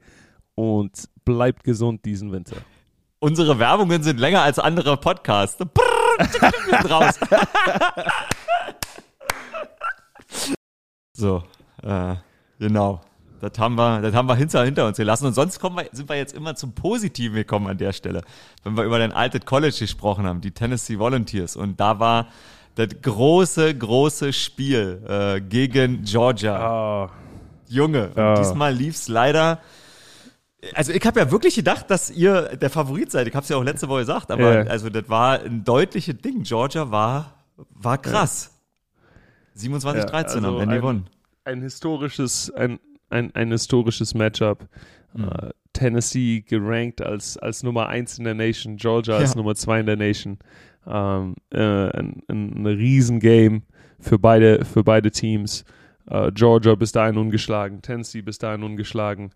S2: und bleibt gesund diesen Winter.
S1: Unsere Werbungen sind länger als andere Podcasts. Brrr, raus. so, äh, genau. Das haben wir, das haben wir hinter, hinter uns gelassen. Und sonst kommen wir, sind wir jetzt immer zum Positiven gekommen an der Stelle. Wenn wir über dein altes College gesprochen haben, die Tennessee Volunteers. Und da war das große, große Spiel äh, gegen Georgia.
S2: Ah,
S1: Junge,
S2: Ja.
S1: diesmal lief's leider. Also ich habe ja wirklich gedacht, dass ihr der Favorit seid. Ich habe es ja auch letzte Woche gesagt, aber
S2: Ja.
S1: also das war ein deutliches Ding. Georgia war war krass. 27-13
S2: Ja,
S1: am
S2: also
S1: Ende
S2: ein-
S1: gewonnen.
S2: ein historisches, ein, ein, ein historisches Matchup.
S1: Mhm.
S2: Tennessee gerankt als, als Nummer 1 in der Nation, Georgia als
S1: Ja.
S2: Nummer 2 in der Nation. Ähm, äh, ein, ein, ein Riesengame für beide, für beide Teams. Äh, Georgia bis dahin ungeschlagen, Tennessee bis dahin ungeschlagen.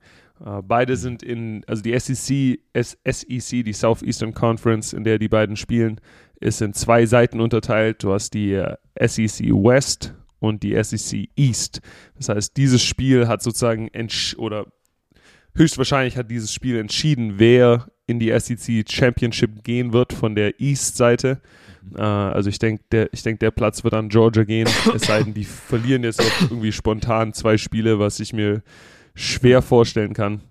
S2: Äh, beide sind in, also die SEC, S SEC, die Southeastern Conference, in der die beiden spielen, ist in zwei Seiten unterteilt. Du hast die äh, SEC West und die SEC East. Das heißt, dieses Spiel hat sozusagen oder höchstwahrscheinlich hat dieses Spiel entschieden, wer in die SEC Championship gehen wird von der East-Seite. Äh, also ich denke, der, ich denk, der Platz wird an Georgia gehen, es sei denn, die verlieren jetzt irgendwie spontan zwei Spiele, was ich mir schwer vorstellen kann.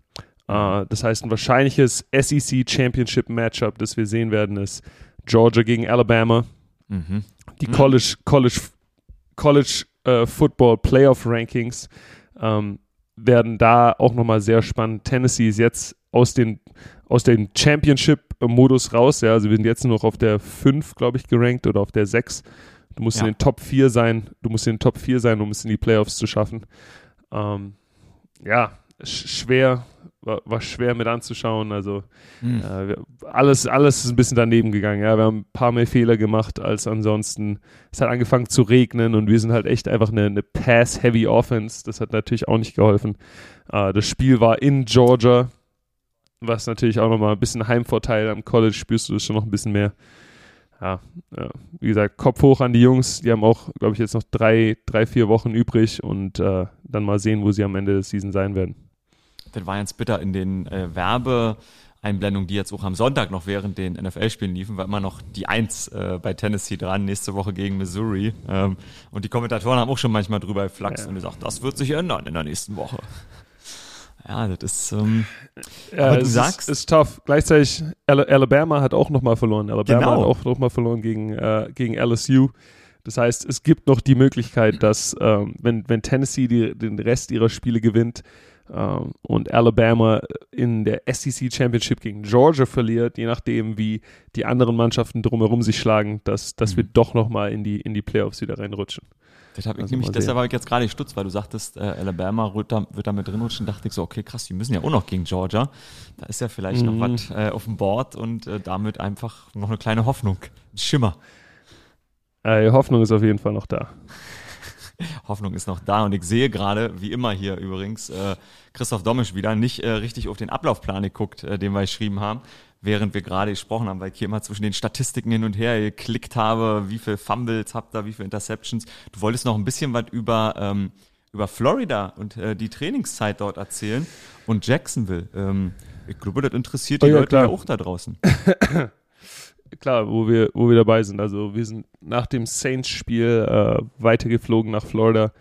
S2: Äh, das heißt, ein wahrscheinliches SEC Championship Matchup, das wir sehen werden, ist Georgia gegen Alabama.
S1: Mhm.
S2: Die College, College, College äh, Football Playoff Rankings ähm, werden da auch nochmal sehr spannend. Tennessee ist jetzt aus, den, aus dem Championship-Modus raus. Ja, also wir sind jetzt nur noch auf der 5, glaube ich, gerankt oder auf der 6. Du musst
S1: Ja.
S2: in den Top 4 sein. Du musst in den Top 4 sein, um es in die Playoffs zu schaffen. Ähm, ja, sch schwer, war, war schwer mit anzuschauen. Also
S1: Mhm.
S2: äh, alles, alles ist ein bisschen daneben gegangen. Ja. Wir haben ein paar mehr Fehler gemacht als ansonsten. Es hat angefangen zu regnen und wir sind halt echt einfach eine, eine Pass-Heavy Offense. Das hat natürlich auch nicht geholfen. Äh, das Spiel war in Georgia, was natürlich auch nochmal ein bisschen Heimvorteil. Am College spürst du das schon noch ein bisschen mehr. Ja, ja, wie gesagt, Kopf hoch an die Jungs. Die haben auch, glaube ich, jetzt noch drei, drei, vier Wochen übrig und äh, dann mal sehen, wo sie am Ende der Season sein werden.
S1: Das war jetzt bitter in den äh, Werbeeinblendungen, die jetzt auch am Sonntag noch während den NFL-Spielen liefen, war immer noch die Eins äh, bei Tennessee dran, nächste Woche gegen Missouri. Ähm, und die Kommentatoren haben auch schon manchmal drüber geflaxt
S2: Ja.
S1: und gesagt, das wird sich ändern in der nächsten Woche. Ja, das ist, ähm,
S2: Ja,
S1: du sagst-
S2: ist, ist tough. Gleichzeitig Ala- Alabama hat auch nochmal verloren. Alabama
S1: Genau.
S2: hat auch nochmal verloren gegen, äh, gegen LSU. Das heißt, es gibt noch die Möglichkeit, dass ähm, wenn, wenn Tennessee die, den Rest ihrer Spiele gewinnt, ähm, und Alabama in der SEC Championship gegen Georgia verliert, je nachdem, wie die anderen Mannschaften drumherum sich schlagen, dass, dass mhm. wir doch nochmal in die, in die Playoffs wieder reinrutschen.
S1: Das habe ich also nämlich, deshalb habe ich jetzt gerade stutz, weil du sagtest, äh, Alabama wird da, wird da mit drin rutschen, dachte ich so, okay, krass, die müssen ja auch noch gegen Georgia. Da ist ja vielleicht mhm. noch was äh, auf dem Board und äh, damit einfach noch eine kleine Hoffnung. Ein Schimmer.
S2: Äh, Hoffnung ist auf jeden Fall noch da.
S1: Hoffnung ist noch da und ich sehe gerade, wie immer hier übrigens, äh, Christoph Domisch wieder nicht äh, richtig auf den Ablaufplan geguckt, äh, den wir geschrieben haben während wir gerade gesprochen haben, weil ich hier immer zwischen den Statistiken hin und her geklickt habe, wie viele Fumbles habt ihr, wie viele Interceptions. Du wolltest noch ein bisschen was über, ähm, über Florida und äh, die Trainingszeit dort erzählen und Jacksonville. Ähm, ich glaube, das interessiert die oh ja, Leute ja auch da draußen.
S2: klar, wo wir, wo wir dabei sind. Also wir sind nach dem Saints-Spiel äh, weitergeflogen nach Florida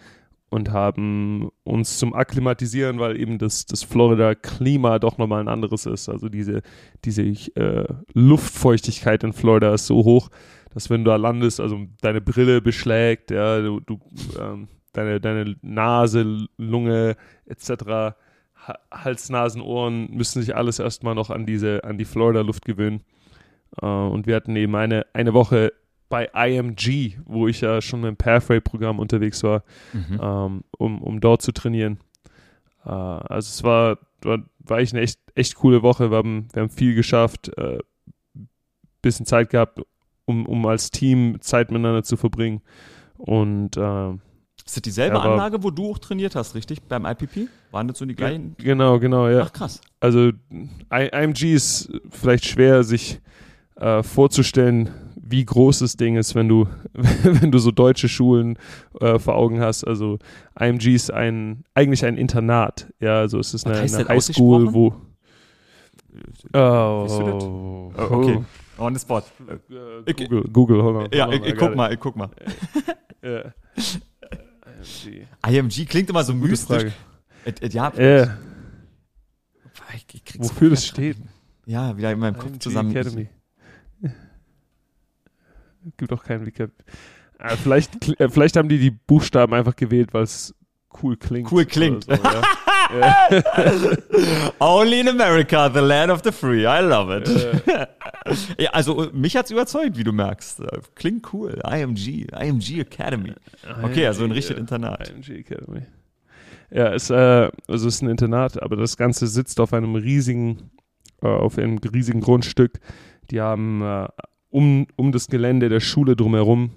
S2: und haben uns zum Akklimatisieren, weil eben das, das Florida-Klima doch nochmal ein anderes ist. Also diese, diese äh, Luftfeuchtigkeit in Florida ist so hoch, dass wenn du da landest, also deine Brille beschlägt, ja, du, du ähm, deine, deine Nase, Lunge etc., Hals, Nasen, Ohren müssen sich alles erstmal noch an diese, an die Florida-Luft gewöhnen. Äh, und wir hatten eben eine, eine Woche bei IMG, wo ich ja schon im Pathway-Programm unterwegs war, mhm. ähm, um, um dort zu trainieren. Äh, also es war, war, war echt eine echt, echt coole Woche. Wir haben, wir haben viel geschafft, äh, bisschen Zeit gehabt, um, um als Team Zeit miteinander zu verbringen. Und äh,
S1: ist das dieselbe aber, Anlage, wo du auch trainiert hast, richtig? Beim IPP? Waren das so die gleichen?
S2: Genau, genau, ja.
S1: Ach krass.
S2: Also IMG ist vielleicht schwer, sich äh, vorzustellen, wie groß das Ding ist, wenn du, wenn du so deutsche Schulen äh, vor Augen hast. Also IMG ist ein, eigentlich ein Internat. Ja, also es ist eine, eine Highschool, wo.
S1: Oh, oh, okay. On the spot.
S2: Äh, Google, Google, hold on.
S1: Ja, ich, ich guck mal, ich guck mal. ja. IMG. IMG klingt immer so mystisch.
S2: Et, et, ja, äh. ich, ich Wofür das steht.
S1: Ja, wieder in meinem Kopf zusammen. Academy
S2: gibt auch keinen Recap. Äh, vielleicht, äh, vielleicht haben die die Buchstaben einfach gewählt, weil es cool klingt.
S1: Cool klingt. So, ja. Only in America, the land of the free. I love it. ja, also mich hat es überzeugt, wie du merkst. Klingt cool. IMG, IMG Academy. Okay, also ein richtiges Internat. IMG Academy.
S2: Ja, es, äh, also es ist ein Internat, aber das Ganze sitzt auf einem riesigen, äh, auf einem riesigen Grundstück. Die haben äh, um, um das Gelände der Schule drumherum.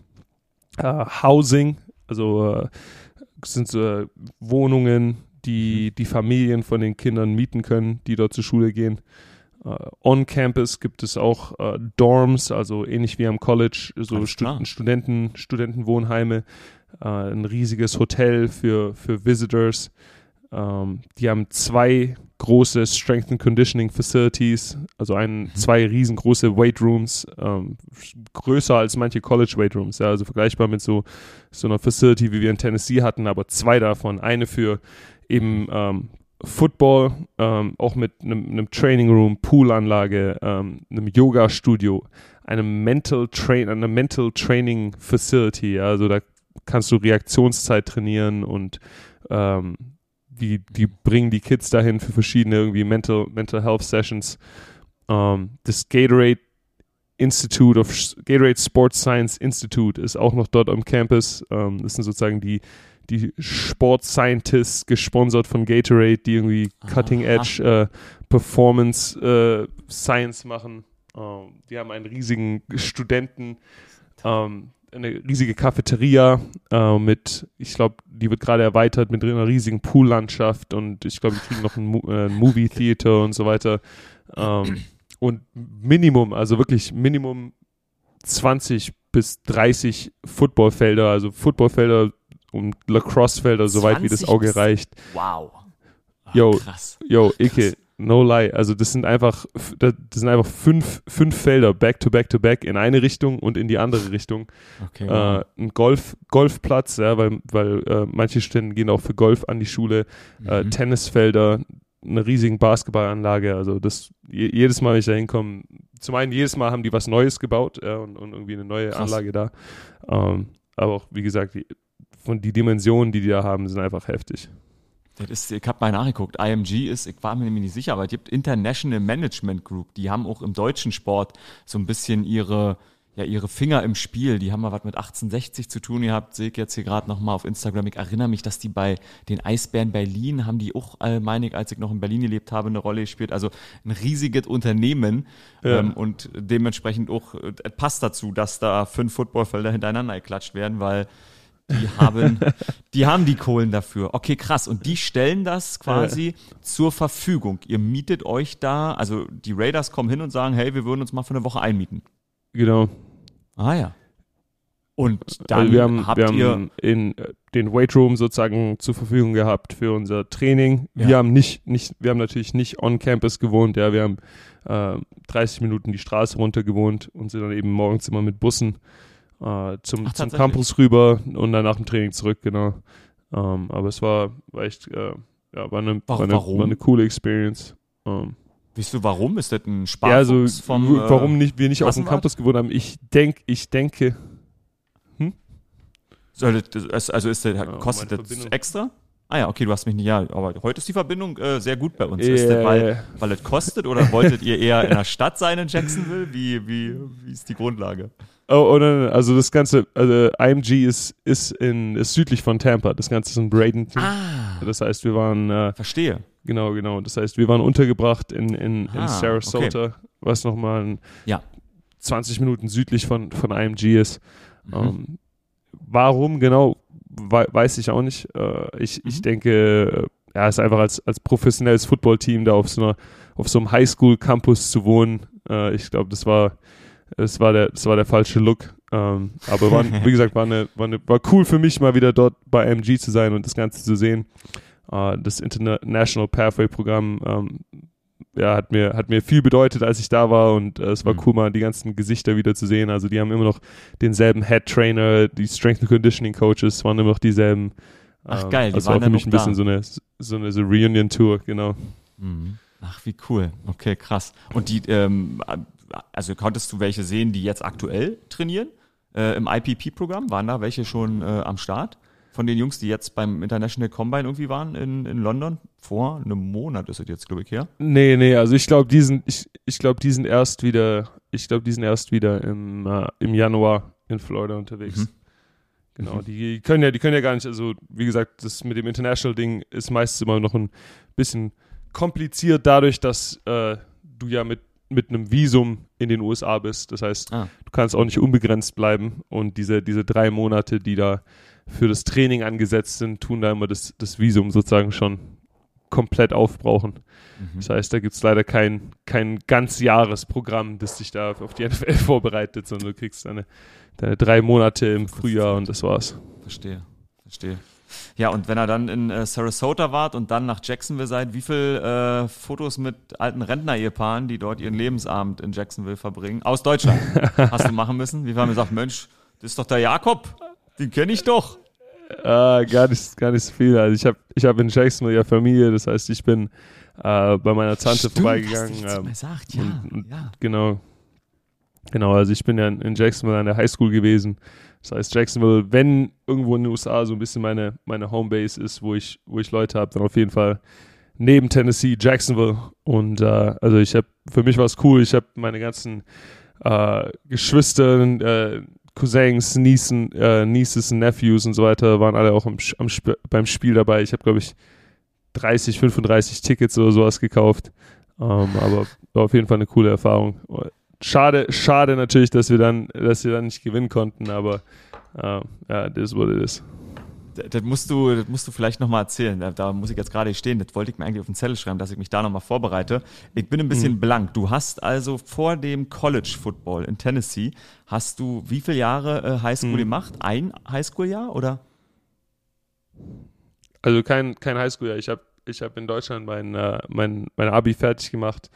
S2: Äh, Housing, also äh, sind äh, Wohnungen, die die Familien von den Kindern mieten können, die dort zur Schule gehen. Uh, on Campus gibt es auch uh, Dorms, also ähnlich wie am College, so Stu Studenten, Studentenwohnheime, uh, ein riesiges Hotel für, für Visitors. Ähm, die haben zwei große Strength and Conditioning Facilities, also ein, mhm. zwei riesengroße Weight Rooms, ähm, größer als manche College Weight Rooms, ja, also vergleichbar mit so, so einer Facility, wie wir in Tennessee hatten, aber zwei davon. Eine für eben ähm, Football, ähm, auch mit einem, einem Training Room, Poolanlage, ähm, einem Yoga-Studio, einem Mental Train, einer Mental Training Facility, ja, also da kannst du Reaktionszeit trainieren und ähm, die, die bringen die Kids dahin für verschiedene irgendwie Mental, Mental Health Sessions. Um, ähm, das Gatorade Institute of Gatorade Sports Science Institute ist auch noch dort am Campus. Um, ähm, das sind sozusagen die, die Sport Scientists gesponsert von Gatorade, die irgendwie Cutting Edge uh, Performance uh, Science machen. Um, ähm, die haben einen riesigen Studenten um, eine riesige Cafeteria äh, mit, ich glaube, die wird gerade erweitert mit einer riesigen Poollandschaft und ich glaube, die kriegen noch ein, äh, ein Movie Theater und so weiter. Ähm, und Minimum, also wirklich Minimum 20 bis 30 Footballfelder, also Footballfelder und Lacrossefelder, soweit wie das Auge reicht.
S1: Wow.
S2: Yo, krass. Yo, Ike, No lie. Also das sind einfach, das sind einfach fünf, fünf Felder back to back to back in eine Richtung und in die andere Richtung. Okay. Äh, ein Golf, Golfplatz, ja, weil, weil äh, manche Studenten gehen auch für Golf an die Schule. Äh, mhm. Äh, Tennisfelder, eine riesige Basketballanlage. Also das jedes Mal, wenn ich da hinkomme, zum einen jedes Mal haben die was Neues gebaut ja, und, und irgendwie eine neue Krass. Anlage da. Ähm, aber auch, wie gesagt, die, von die Dimensionen, die die da haben, sind einfach heftig.
S1: Das ist, ich habe mal nachgeguckt. IMG ist, ich war mir nämlich nicht sicher, aber es gibt International Management Group. Die haben auch im deutschen Sport so ein bisschen ihre, ja, ihre Finger im Spiel. Die haben mal was mit 1860 zu tun gehabt. Sehe ich jetzt hier gerade nochmal auf Instagram. Ich erinnere mich, dass die bei den Eisbären Berlin haben die auch, äh, meine ich, als ich noch in Berlin gelebt habe, eine Rolle gespielt. Also ein riesiges Unternehmen.
S2: Ja.
S1: Ähm, und dementsprechend auch, äh, es passt dazu, dass da fünf Footballfelder hintereinander geklatscht werden, weil die haben, die haben die Kohlen dafür. Okay, krass. Und die stellen das quasi zur Verfügung. Ihr mietet euch da, also die Raiders kommen hin und sagen, hey, wir würden uns mal für eine Woche einmieten.
S2: Genau.
S1: Ah ja. Und dann
S2: also wir haben,
S1: habt
S2: wir
S1: ihr,
S2: haben in äh, den Weightroom sozusagen zur Verfügung gehabt für unser Training.
S1: Ja.
S2: Wir haben nicht, nicht, wir haben natürlich nicht on Campus gewohnt, ja, wir haben äh, 30 Minuten die Straße runter gewohnt und sind dann eben morgens immer mit Bussen äh, zum,
S1: Ach,
S2: zum? Campus rüber und dann nach dem Training zurück, genau. Ähm, aber es war, war echt, äh, ja, war eine,
S1: Wa-
S2: war eine, war eine coole Experience. Ähm,
S1: weißt du, warum? Ist das ein
S2: ja, also
S1: vom,
S2: w- warum
S1: äh,
S2: nicht, wir nicht auf dem? Campus gewohnt haben, ich denk, ich denke,
S1: soll das, also ist das, kostet
S2: meine
S1: das extra? Ah ja, okay, du hast mich nicht, ja, aber heute ist die Verbindung äh, sehr gut bei uns. Ist das,
S2: äh,
S1: weil, weil es kostet oder wolltet ihr eher in der Stadt sein in Jacksonville? Wie, wie, wie ist die Grundlage?
S2: Oh, oh nein, nein, also das Ganze, also IMG ist, ist, in, ist südlich von Tampa. Das Ganze ist in Bradenton.
S1: Ah,
S2: Das heißt, wir waren, äh,
S1: verstehe.
S2: genau, genau. Das heißt, wir waren untergebracht in, in,
S1: Ah,
S2: in Sarasota, was nochmal
S1: Ja.
S2: 20 Minuten südlich von, von IMG ist.
S1: Mhm.
S2: Ähm, warum genau, wei weiß ich auch nicht. Äh, ich, ich
S1: Mhm.
S2: denke, äh, ja, es ist einfach als, als professionelles Footballteam da auf so einer, auf so einem Highschool-Campus zu wohnen. Äh, ich glaube, das war, das war der, das war der falsche Look. Ähm, aber war, wie gesagt, war eine, war eine, war cool für mich mal wieder dort bei IMG zu sein und das Ganze zu sehen. Äh, das International Pathway Programm, ähm, ja, hat mir, hat mir viel bedeutet, als ich da war und äh, es war
S1: Mhm.
S2: cool, mal die ganzen Gesichter wieder zu sehen. Also die haben immer noch denselben Head Trainer, die Strength and Conditioning Coaches waren immer noch dieselben.
S1: Ach,
S2: Ähm,
S1: geil, die
S2: also
S1: waren
S2: war für mich ein bisschen
S1: da.
S2: so eine, so eine so Reunion-Tour, genau.
S1: Mhm. Ach, wie cool. Okay, krass. Und die, ähm, also konntest du welche sehen, die jetzt aktuell trainieren äh, im IPP-Programm? Waren da welche schon äh, am Start? Von den Jungs, die jetzt beim International Combine irgendwie waren in, in London? Vor einem Monat ist es jetzt, glaube ich, her.
S2: Nee, nee, also ich glaube, die sind, ich, ich glaube, die sind erst wieder, ich glaube, die sind erst wieder im, äh, im Januar in Florida unterwegs.
S1: Mhm.
S2: Genau,
S1: Mhm.
S2: die können ja, die können ja gar nicht, also wie gesagt, das mit dem International-Ding ist meistens immer noch ein bisschen kompliziert dadurch, dass äh, du ja mit, mit einem Visum in den USA bist. Das heißt,
S1: Ah.
S2: du kannst auch nicht unbegrenzt bleiben und diese, diese drei Monate, die da für das Training angesetzt sind, tun da immer das, das Visum sozusagen schon komplett aufbrauchen.
S1: Mhm.
S2: Das heißt, da gibt es leider kein, kein Ganzjahresprogramm, das dich da auf die NFL vorbereitet, sondern du kriegst deine, deine drei Monate im Frühjahr und das war's.
S1: Verstehe, verstehe. Ja, und wenn er dann in äh, Sarasota wart und dann nach Jacksonville seid, wie viel äh, Fotos mit alten Rentner-Ehepaaren, die dort ihren Lebensabend in Jacksonville verbringen, aus Deutschland, hast du machen müssen? Wie viel haben gesagt, Mensch, das ist doch der Jakob, den kenne ich doch.
S2: Äh, gar, nicht, gar nicht so viel. Also ich habe ich hab in Jacksonville ja Familie, das heißt, ich bin äh, bei meiner Tante
S1: Stimmt,
S2: vorbeigegangen.
S1: Hast du jetzt
S2: ähm,
S1: gesagt, ja,
S2: und- und-
S1: ja.
S2: Genau. Genau, also ich bin ja in in Jacksonville an der Highschool gewesen. Das heißt, Jacksonville, wenn irgendwo in den USA so ein bisschen meine, meine Homebase ist, wo ich, wo ich Leute habe, dann auf jeden Fall neben Tennessee, Jacksonville. Und äh, also ich habe, für mich war es cool, ich habe meine ganzen äh, Geschwister, äh, Cousins, Niesen, äh, Nieces Nephews und so weiter waren alle auch am, am Sp beim Spiel dabei. Ich habe, glaube ich, 30, 35 Tickets oder sowas gekauft. Ähm, aber war auf jeden Fall eine coole Erfahrung. Schade, schade natürlich, dass wir dann, dass wir dann nicht gewinnen konnten, aber äh, ja, das wurde das.
S1: Das, das musst du, das musst du vielleicht nochmal erzählen. Da, da muss ich jetzt gerade stehen. Das wollte ich mir eigentlich auf den Zettel schreiben, dass ich mich da nochmal vorbereite. Ich bin ein bisschen
S2: Mhm.
S1: blank. Du hast also vor dem College Football in Tennessee, hast du wie viele Jahre äh, Highschool
S2: Mhm.
S1: gemacht? Ein Highschool-Jahr oder?
S2: Also kein, kein Highschool-Jahr. Ich habe ich hab in Deutschland mein, äh, mein, mein Abi fertig gemacht.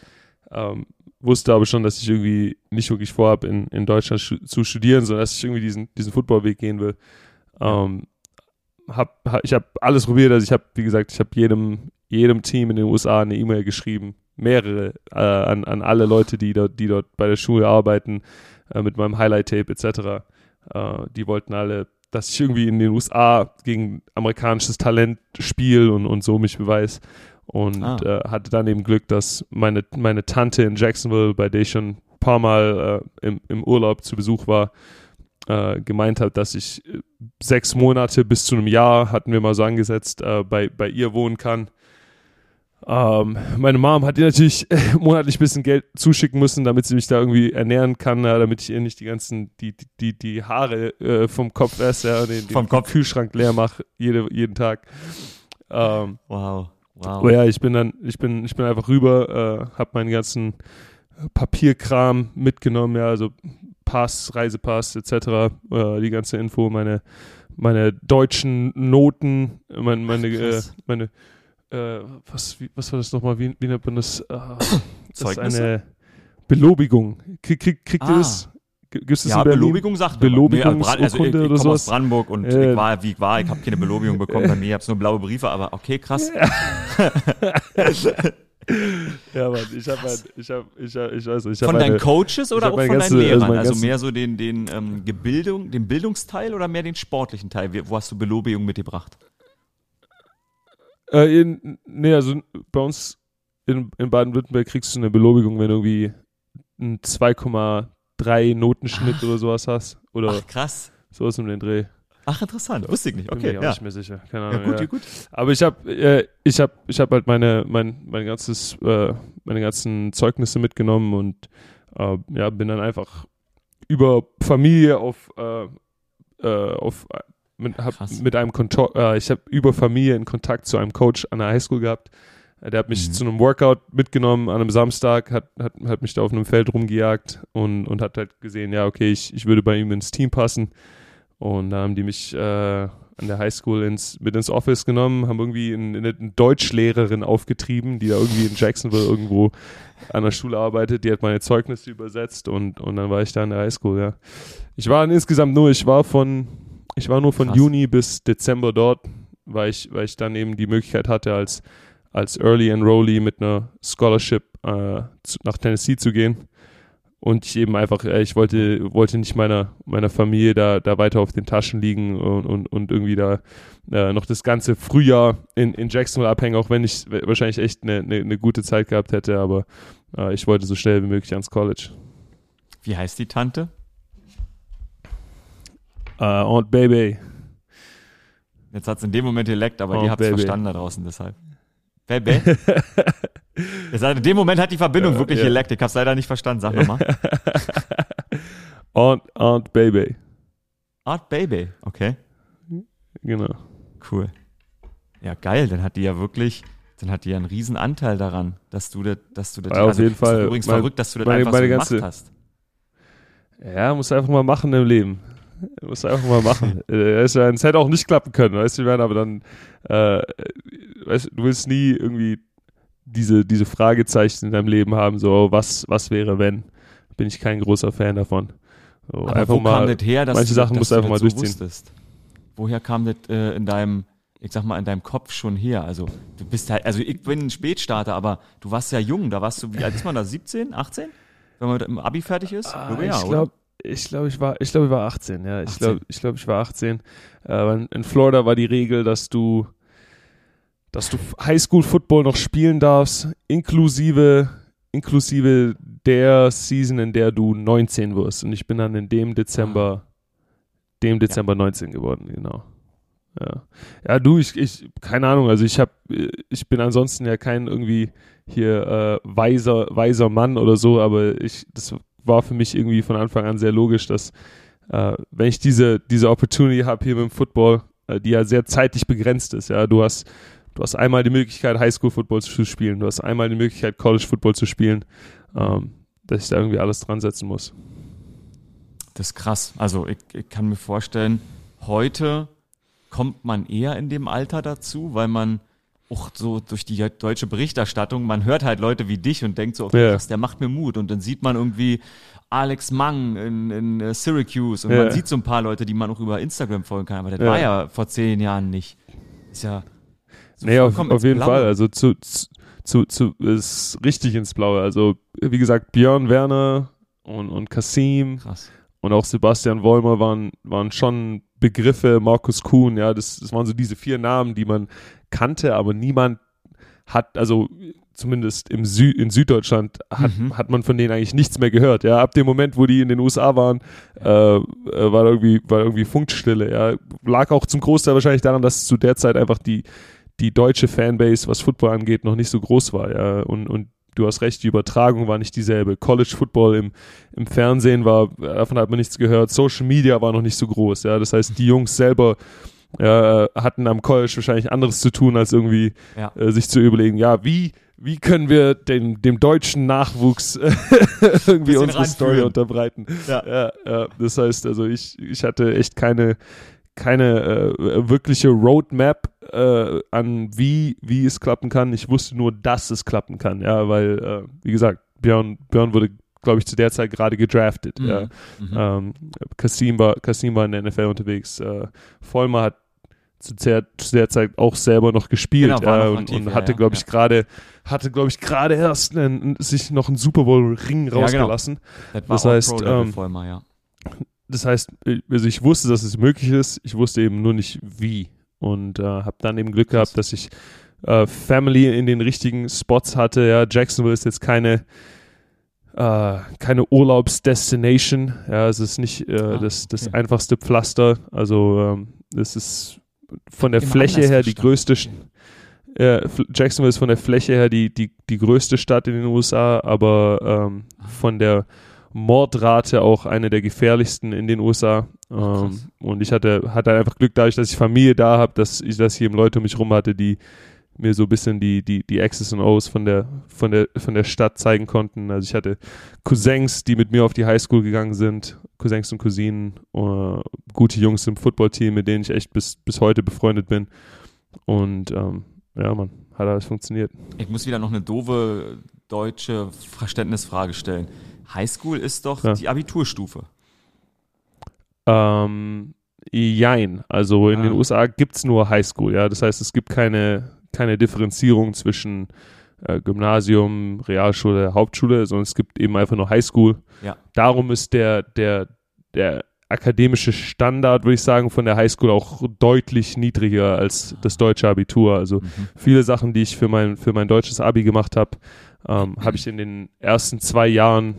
S2: Ähm, wusste aber schon, dass ich irgendwie nicht wirklich vorhabe, in, in Deutschland stu zu studieren, sondern dass ich irgendwie diesen, diesen Footballweg gehen will. Ähm, hab, ha- ich habe alles probiert. Also ich habe, wie gesagt, ich habe jedem, jedem Team in den USA eine E-Mail geschrieben, mehrere äh, an, an alle Leute, die dort, die dort bei der Schule arbeiten, äh, mit meinem Highlight-Tape etc. Äh, die wollten alle dass ich irgendwie in den USA gegen amerikanisches Talent spiele und, und so mich beweise. Und
S1: Ah.
S2: äh, hatte dann eben Glück, dass meine, meine Tante in Jacksonville, bei der ich schon ein paar Mal äh, im, im Urlaub zu Besuch war, äh, gemeint hat, dass ich äh, sechs Monate bis zu einem Jahr, hatten wir mal so angesetzt, äh, bei, bei ihr wohnen kann. Ähm, meine Mom hat ihr natürlich monatlich ein bisschen Geld zuschicken müssen, damit sie mich da irgendwie ernähren kann, ja, damit ich ihr nicht die ganzen, die, die, die, Haare äh, vom Kopf esse, ja, den, den
S1: Vom Kopf.
S2: Kühlschrank leer mache, jede, jeden Tag. Ähm,
S1: Wow. Wow.
S2: aber ja, ich bin dann, ich bin, ich bin einfach rüber, äh, habe meinen ganzen Papierkram mitgenommen, ja, also Pass, Reisepass etc., äh, die ganze Info, meine, meine deutschen Noten, mein, meine, äh, meine, äh, was, wie, was war das nochmal, wie, wie nennt man das? Äh, das ist eine Belobigung. Krieg, krieg, kriegt ihr
S1: Ah.
S2: das? Gibt es
S1: ja, Belobigung sagt
S2: Belobigung
S1: nee, also, also ich, ich
S2: oder
S1: sowas? aus Brandenburg und
S2: äh.
S1: ich war, wie ich war, ich habe keine Belobigung bekommen bei mir, ich habe nur blaue Briefe, aber okay, krass.
S2: Ja, Mann, ich habe halt, ich hab, ich hab, ich weiß, ich
S1: Von deinen Coaches oder auch von
S2: ganze,
S1: deinen Lehrern? Also,
S2: also,
S1: mehr so den, den, ähm, Gebildung, den Bildungsteil oder mehr den sportlichen Teil? Wo hast du Belobigung mitgebracht?
S2: Äh, in, nee, also bei uns in, in Baden-Württemberg kriegst du eine Belobigung, wenn du irgendwie ein 2, drei Notenschnitt oder sowas hast. Oder
S1: Ach, krass.
S2: Sowas um den Dreh.
S1: Ach, interessant. Wusste ich nicht. Okay,
S2: Bin ich
S1: ja.
S2: nicht mehr sicher. Keine Ahnung.
S1: Ja, gut,
S2: ja.
S1: gut.
S2: Aber ich habe äh, ich hab, ich hab halt meine, mein, mein ganzes, äh, meine ganzen Zeugnisse mitgenommen und äh, ja, bin dann einfach über Familie auf, äh, äh auf mit, hab mit einem Kontor, äh, ich habe über Familie in Kontakt zu einem Coach an der Highschool gehabt, der hat mich
S1: Mhm.
S2: zu einem Workout mitgenommen an einem Samstag, hat, hat, hat mich da auf einem Feld rumgejagt und, und hat halt gesehen, ja, okay, ich, ich würde bei ihm ins Team passen. Und da haben die mich äh, an der Highschool ins, mit ins Office genommen, haben irgendwie eine, eine Deutschlehrerin aufgetrieben, die da irgendwie in Jacksonville irgendwo an der Schule arbeitet. Die hat meine Zeugnisse übersetzt und, und dann war ich da an der Highschool, ja. Ich war insgesamt nur, ich war von, ich war nur von
S1: Krass.
S2: Juni bis Dezember dort, weil ich, weil ich dann eben die Möglichkeit hatte, als, als Early Enrollee mit einer Scholarship äh, zu, nach Tennessee zu gehen. Und ich eben einfach, äh, ich wollte, wollte nicht meiner, meiner Familie da, da weiter auf den Taschen liegen und, und, und irgendwie da äh, noch das ganze Frühjahr in, in Jacksonville abhängen, auch wenn ich wahrscheinlich echt eine, eine, eine gute Zeit gehabt hätte, aber äh, ich wollte so schnell wie möglich ans College.
S1: Wie heißt die Tante?
S2: Äh, Aunt Baby.
S1: Jetzt hat es in dem Moment geleckt, aber
S2: Oh,
S1: die habt es
S2: Baby.
S1: verstanden da draußen deshalb. Baby? In dem Moment hat die Verbindung
S2: Ja,
S1: wirklich
S2: ja.
S1: geleckt. Ich hab's leider nicht verstanden. Sag nochmal.
S2: Aunt, Aunt Baby.
S1: Art Baby. Okay,
S2: Genau.
S1: cool. Ja, geil. Dann hat die ja wirklich, dann hat die ja einen riesen Anteil daran, dass du das, dass du das,
S2: Ja, auf jeden
S1: ist doch
S2: Fall.
S1: übrigens
S2: Meine-
S1: verrückt, dass du das
S2: meine-
S1: einfach
S2: meine
S1: so
S2: ganze-
S1: gemacht hast.
S2: Ja, muss einfach mal machen im Leben. Muss einfach mal machen. Äh, es es hätte auch nicht klappen können, weißt du, aber dann, äh, weißt, du, du willst nie irgendwie diese, diese Fragezeichen in deinem Leben haben, so, was, was wäre, wenn? Bin ich kein großer Fan davon. So,
S1: Aber
S2: einfach
S1: wo
S2: mal,
S1: kam das her, dass
S2: manche
S1: du,
S2: Sachen
S1: dass
S2: musst
S1: du
S2: du einfach
S1: das
S2: mal
S1: so
S2: durchziehen.
S1: wusstest? Woher kam das äh, in deinem, ich sag mal, in deinem Kopf schon her? Also du bist halt, also ich bin ein Spätstarter, aber du warst ja jung, da warst du, wie alt ist man da, 17, 18? Wenn man mit dem Abi fertig ist?
S2: Ah,
S1: ja,
S2: ich glaube, ich glaube, ich war, ich glaube, ich war 18, ja. Ich
S1: 18.
S2: glaube, ich glaube, ich war 18. Äh, in Florida war die Regel, dass du, dass du Highschool Football noch spielen darfst, inklusive, inklusive der Season, in der du 19 wirst. Und ich bin dann in dem Dezember, dem Dezember 19 geworden, genau. Ja, ja du, ich, ich, keine Ahnung, also ich habe, ich bin ansonsten ja kein irgendwie hier äh, weiser, weiser Mann oder so, aber ich, das war für mich irgendwie von Anfang an sehr logisch, dass äh, wenn ich diese, diese Opportunity habe hier mit dem Football, äh, die ja sehr zeitlich begrenzt ist, ja, du hast, du hast einmal die Möglichkeit, Highschool-Football zu spielen, du hast einmal die Möglichkeit, College-Football zu spielen, ähm, dass ich da irgendwie alles dran setzen muss.
S1: Das ist krass. Also ich, ich kann mir vorstellen, heute kommt man eher in dem Alter dazu, weil man auch so durch die deutsche Berichterstattung, man hört halt Leute wie dich und denkt so, okay, krass, der macht mir Mut. Und dann sieht man irgendwie Alex Mang in, in äh, Syracuse und man sieht so ein paar Leute, die man auch über Instagram folgen kann. Aber das war ja vor zehn Jahren nicht. Ist ja so
S2: nee, auf, auf jeden
S1: Blaue.
S2: Fall. Also zu, zu, zu, ist richtig ins Blaue. Also, wie gesagt, Björn Werner und, und Kasim
S1: Krass.
S2: und auch Sebastian Wollmer waren, waren schon Begriffe, Markus Kuhn, ja, das, das waren so diese vier Namen, die man kannte, aber niemand hat, also zumindest im Sü in Süddeutschland hat, mhm. hat man von denen eigentlich nichts mehr gehört. Ja, ab dem Moment, wo die in den USA waren, äh, äh, war irgendwie war irgendwie Funkstille. Ja, lag auch zum Großteil wahrscheinlich daran, dass zu der Zeit einfach die die deutsche Fanbase, was Football angeht, noch nicht so groß war. Ja, und und du hast recht, die Übertragung war nicht dieselbe. College Football im, im Fernsehen war, davon hat man nichts gehört. Social Media war noch nicht so groß. Ja, das heißt, die Jungs selber äh, hatten am College wahrscheinlich anderes zu tun, als irgendwie ja. äh, sich zu überlegen, ja, wie, wie können wir den, dem deutschen Nachwuchs irgendwie unsere Story unterbreiten. Ja. Ja, ja. Das heißt, also ich, ich hatte echt keine, keine äh, wirkliche Roadmap äh, an wie, wie es klappen kann. Ich wusste nur, dass es klappen kann, ja, weil, äh, wie gesagt, Björn, Björn wurde glaube ich, zu der Zeit gerade gedraftet. Mhm. Ja. Mhm. Ähm, Kasim, war, Kasim war in der NFL unterwegs. Äh, Vollmer hat zu der, zu der Zeit auch selber noch gespielt genau, ja, noch und, und, hatte, glaube ich, gerade hatte, glaube ich, gerade erst einen, sich noch einen Super Bowl Ring rausgelassen. Genau. Das, heißt, ähm, Vollmer, ja. das heißt, also ich wusste, dass es möglich ist. Ich wusste eben nur nicht wie und äh, habe dann eben Glück gehabt, dass ich äh, Family in den richtigen Spots hatte. Ja, Jacksonville ist jetzt keine äh, keine Urlaubsdestination. Ja, es ist nicht äh, ah, das, das okay. einfachste Pflaster. Also ähm, es ist von der Fläche her die größte. Äh, Jacksonville ist von der Fläche her die, die, die größte Stadt in den USA, aber ähm, ah. von der Mordrate auch eine der gefährlichsten in den USA. Ähm, und ich hatte, hatte einfach Glück dadurch, dass ich Familie da habe, dass ich, dass ich eben Leute um mich rum hatte, die mir so ein bisschen die, die, die X's und O's von der, von, der, von der Stadt zeigen konnten. Also ich hatte Cousins, die mit mir auf die Highschool gegangen sind, Cousins und Cousinen, uh, gute Jungs im Footballteam, mit denen ich echt bis, bis heute befreundet bin. Und ähm, ja, man, hat alles funktioniert.
S1: Ich muss wieder noch eine doofe deutsche Verständnisfrage stellen. Highschool ist doch ja. die Abiturstufe.
S2: Ähm, jein. Also in ah. den USA gibt es nur Highschool, ja. Das heißt, es gibt keine, keine Differenzierung zwischen äh, Gymnasium, Realschule, Hauptschule, sondern es gibt eben einfach nur Highschool. Ja. Darum ist der, der, der akademische Standard, würde ich sagen, von der Highschool auch deutlich niedriger als das deutsche Abitur. Also mhm. viele Sachen, die ich für mein, für mein deutsches Abi gemacht habe, ähm, habe ich in den ersten zwei Jahren,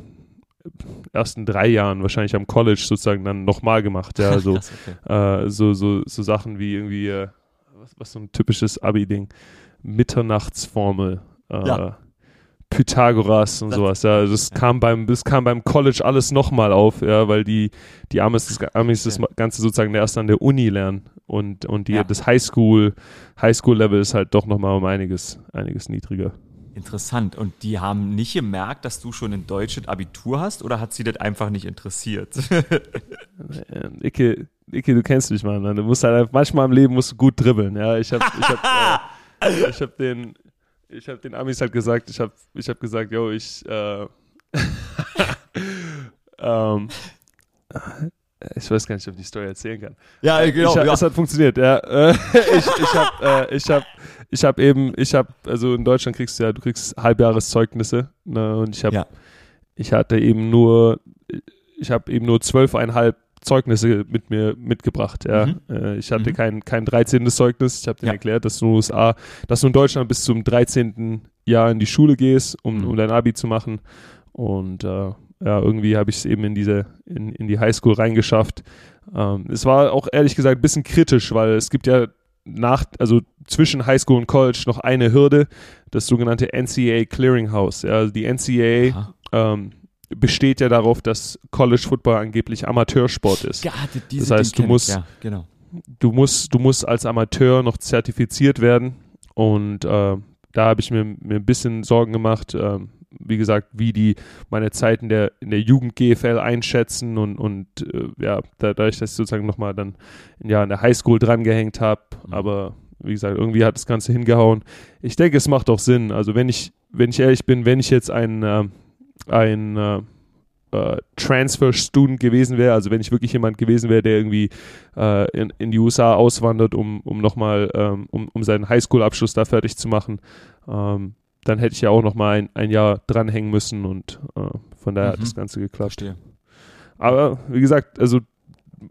S2: ersten drei Jahren wahrscheinlich am College sozusagen dann nochmal gemacht. Ja, also okay. äh, so, so, so Sachen wie irgendwie äh, was, was so ein typisches Abi-Ding, Mitternachtsformel, äh, ja. Pythagoras und das sowas. Ja, das ja. kam beim, das kam beim College alles nochmal auf, ja, weil die, die Amis, Amis das Ganze sozusagen erst an der Uni lernen und, und die, ja. das Highschool, Highschool-Level ist halt doch nochmal um einiges, einiges niedriger.
S1: Interessant. Und die haben nicht gemerkt, dass du schon ein deutsches Abitur hast oder hat sie das einfach nicht interessiert?
S2: Icke, Icke, du kennst mich, Mann. Du musst halt manchmal im Leben musst du gut dribbeln. Ja, ich habe ich hab, äh, ich hab den, ich hab den Amis halt gesagt, ich habe ich hab gesagt, yo, ich, äh, ähm, ich weiß gar nicht, ob ich die Story erzählen kann.
S1: Ja, genau.
S2: Ich,
S1: ja.
S2: Es hat funktioniert, ja. ich ich habe äh, ich hab, ich hab eben, ich habe, also in Deutschland kriegst du ja, du kriegst Halbjahreszeugnisse. Ne, und ich habe, ja. ich hatte eben nur, ich habe eben nur zwölfeinhalb Zeugnisse mit mir mitgebracht. Ja. Mhm. Äh, ich hatte mhm. kein, kein 13. Zeugnis. Ich habe dir ja. erklärt, dass du in USA, dass du in Deutschland bis zum 13. Jahr in die Schule gehst, um, mhm. um dein Abi zu machen. Und äh, ja, irgendwie habe ich es eben in diese, in, in die Highschool reingeschafft. Ähm, es war auch ehrlich gesagt ein bisschen kritisch, weil es gibt ja nach, also zwischen Highschool und College noch eine Hürde, das sogenannte NCAA Clearinghouse. Ja, also die NCAA ähm, besteht ja darauf, dass College Football angeblich Amateursport ist. Ja, das heißt, du musst, ja, genau. du musst, du musst als Amateur noch zertifiziert werden und äh, da habe ich mir, mir ein bisschen Sorgen gemacht. Äh, wie gesagt, wie die meine Zeit in der, in der Jugend GFL einschätzen und, und äh, ja, dadurch, dass ich sozusagen nochmal dann ja, in der Highschool drangehängt habe, mhm. aber wie gesagt, irgendwie hat das Ganze hingehauen. Ich denke, es macht auch Sinn. Also wenn ich, wenn ich ehrlich bin, wenn ich jetzt ein, äh, ein äh, äh Transfer-Student gewesen wäre, also wenn ich wirklich jemand gewesen wäre, der irgendwie äh, in, in die USA auswandert, um, um nochmal, ähm, um, um seinen Highschool-Abschluss da fertig zu machen, ähm, dann hätte ich ja auch noch mal ein, ein Jahr dranhängen müssen und äh, von daher mhm. hat das Ganze geklappt. Verstehe. Aber wie gesagt, also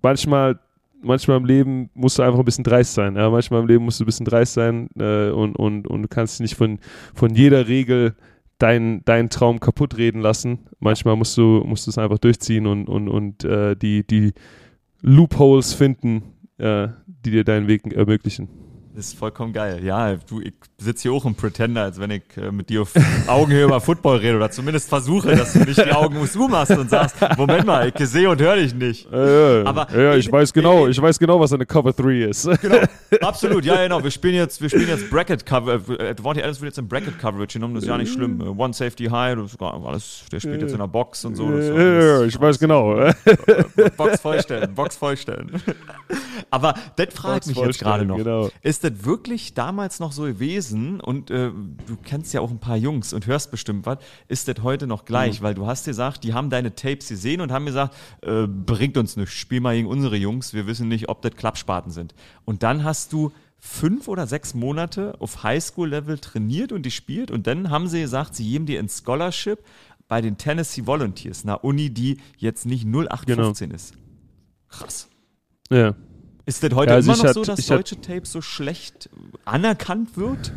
S2: manchmal manchmal im Leben musst du einfach ein bisschen dreist sein. Ja? Manchmal im Leben musst du ein bisschen dreist sein äh, und, und, und du kannst nicht von, von jeder Regel deinen dein Traum kaputt reden lassen. Manchmal musst du, musst du es einfach durchziehen und, und, und äh, die, die Loopholes finden, äh, die dir deinen Weg ermöglichen.
S1: Das ist vollkommen geil. Ja, du, ich sitze hier auch im Pretender, als wenn ich äh, mit dir auf Augenhöhe über Football rede oder zumindest versuche, dass du nicht die Augen zumachst und sagst, Moment mal, ich sehe und höre dich nicht.
S2: Ja, Aber ja, ich, ich weiß genau, ich, ich, weiß genau, was eine Cover 3 ist.
S1: Genau, absolut, ja, genau. Wir spielen jetzt, wir spielen jetzt Bracket Cover. Äh, Devontae Adams wird jetzt im Bracket Coverage genommen, das ist ja nicht schlimm. One Safety High, das ist alles, der spielt jetzt in der Box und so.
S2: ja, ja, ich weiß genau.
S1: Box vollstellen, Box vollstellen. Aber das fragt mich jetzt gerade noch. Genau. Ist das wirklich damals noch so gewesen und äh, du kennst ja auch ein paar Jungs und hörst bestimmt was, ist das heute noch gleich? Mhm. Weil du hast gesagt, die haben deine Tapes gesehen und haben gesagt, äh, bringt uns nichts, spiel mal gegen unsere Jungs, wir wissen nicht, ob das Klappspaten sind. Und dann hast du fünf oder sechs Monate auf Highschool-Level trainiert und gespielt und dann haben sie gesagt, sie geben dir ein Scholarship bei den Tennessee Volunteers, einer Uni, die jetzt nicht 0815 genau. ist. Krass.
S2: Ja.
S1: Ist das heute ja, also immer noch hat, so, dass deutsche hat, Tape so schlecht anerkannt wird?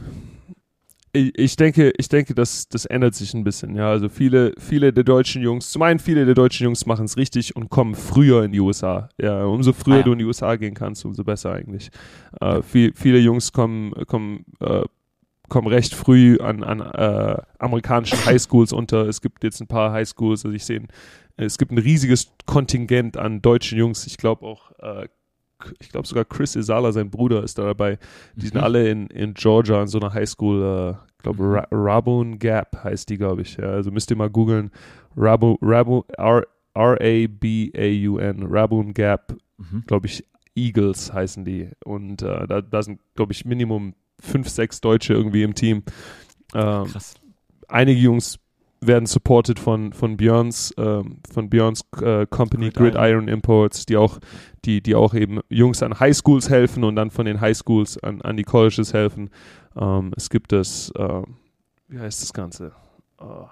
S2: Ich, denke, ich denke, das, das ändert sich ein bisschen. Ja, also viele, viele der deutschen Jungs, zum einen viele der deutschen Jungs machen es richtig und kommen früher in die USA. Ja, umso früher ah, ja. du in die USA gehen kannst, umso besser eigentlich. Äh, viel, viele Jungs kommen, kommen, äh, kommen recht früh an, an äh, amerikanischen Highschools unter. Es gibt jetzt ein paar Highschools, also ich sehe, es gibt ein riesiges Kontingent an deutschen Jungs. Ich glaube auch äh, ich glaube sogar Chris Isala, sein Bruder, ist da dabei. Die mhm. sind alle in, in Georgia in so einer Highschool, äh, ich glaube mhm. Ra Rabun Gap heißt die, glaube ich. Ja, also müsst ihr mal googeln. Rabu, Rabu, R-A-B-A-U-N, Rabun Gap, mhm. glaube ich, Eagles heißen die. Und äh, da, da sind, glaube ich, Minimum fünf, sechs Deutsche irgendwie im Team. Ähm, Krass. Einige Jungs werden supported von, von Björns, ähm, von Björns äh, Company Gridiron. Gridiron Imports, die auch, die, die auch eben Jungs an Highschools helfen und dann von den Highschools an, an die Colleges helfen. Ähm, es gibt das, äh, wie heißt das Ganze? Oh.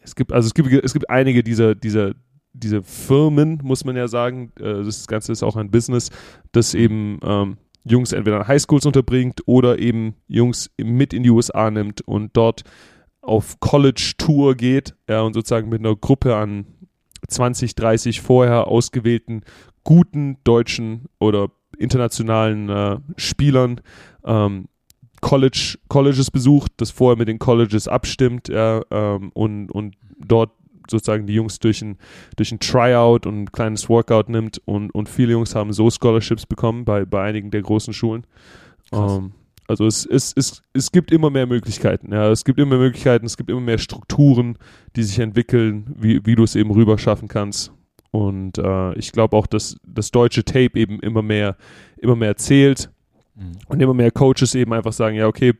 S2: Es gibt, also es gibt, es gibt einige dieser, dieser, diese Firmen, muss man ja sagen, äh, das Ganze ist auch ein Business, das eben ähm, Jungs entweder an Highschools unterbringt oder eben Jungs mit in die USA nimmt und dort auf College-Tour geht ja, und sozusagen mit einer Gruppe an 20, 30 vorher ausgewählten guten deutschen oder internationalen äh, Spielern ähm, College, Colleges besucht, das vorher mit den Colleges abstimmt ja, ähm, und, und dort sozusagen die Jungs durch ein, durch ein Tryout und ein kleines Workout nimmt und, und viele Jungs haben so Scholarships bekommen bei, bei einigen der großen Schulen. Ähm, also es, es, es, es gibt immer mehr Möglichkeiten. Ja. Es gibt immer mehr Möglichkeiten, es gibt immer mehr Strukturen, die sich entwickeln, wie, wie du es eben rüber schaffen kannst. Und äh, ich glaube auch, dass das deutsche Tape eben immer mehr, immer mehr zählt mhm. und immer mehr Coaches eben einfach sagen, ja, okay,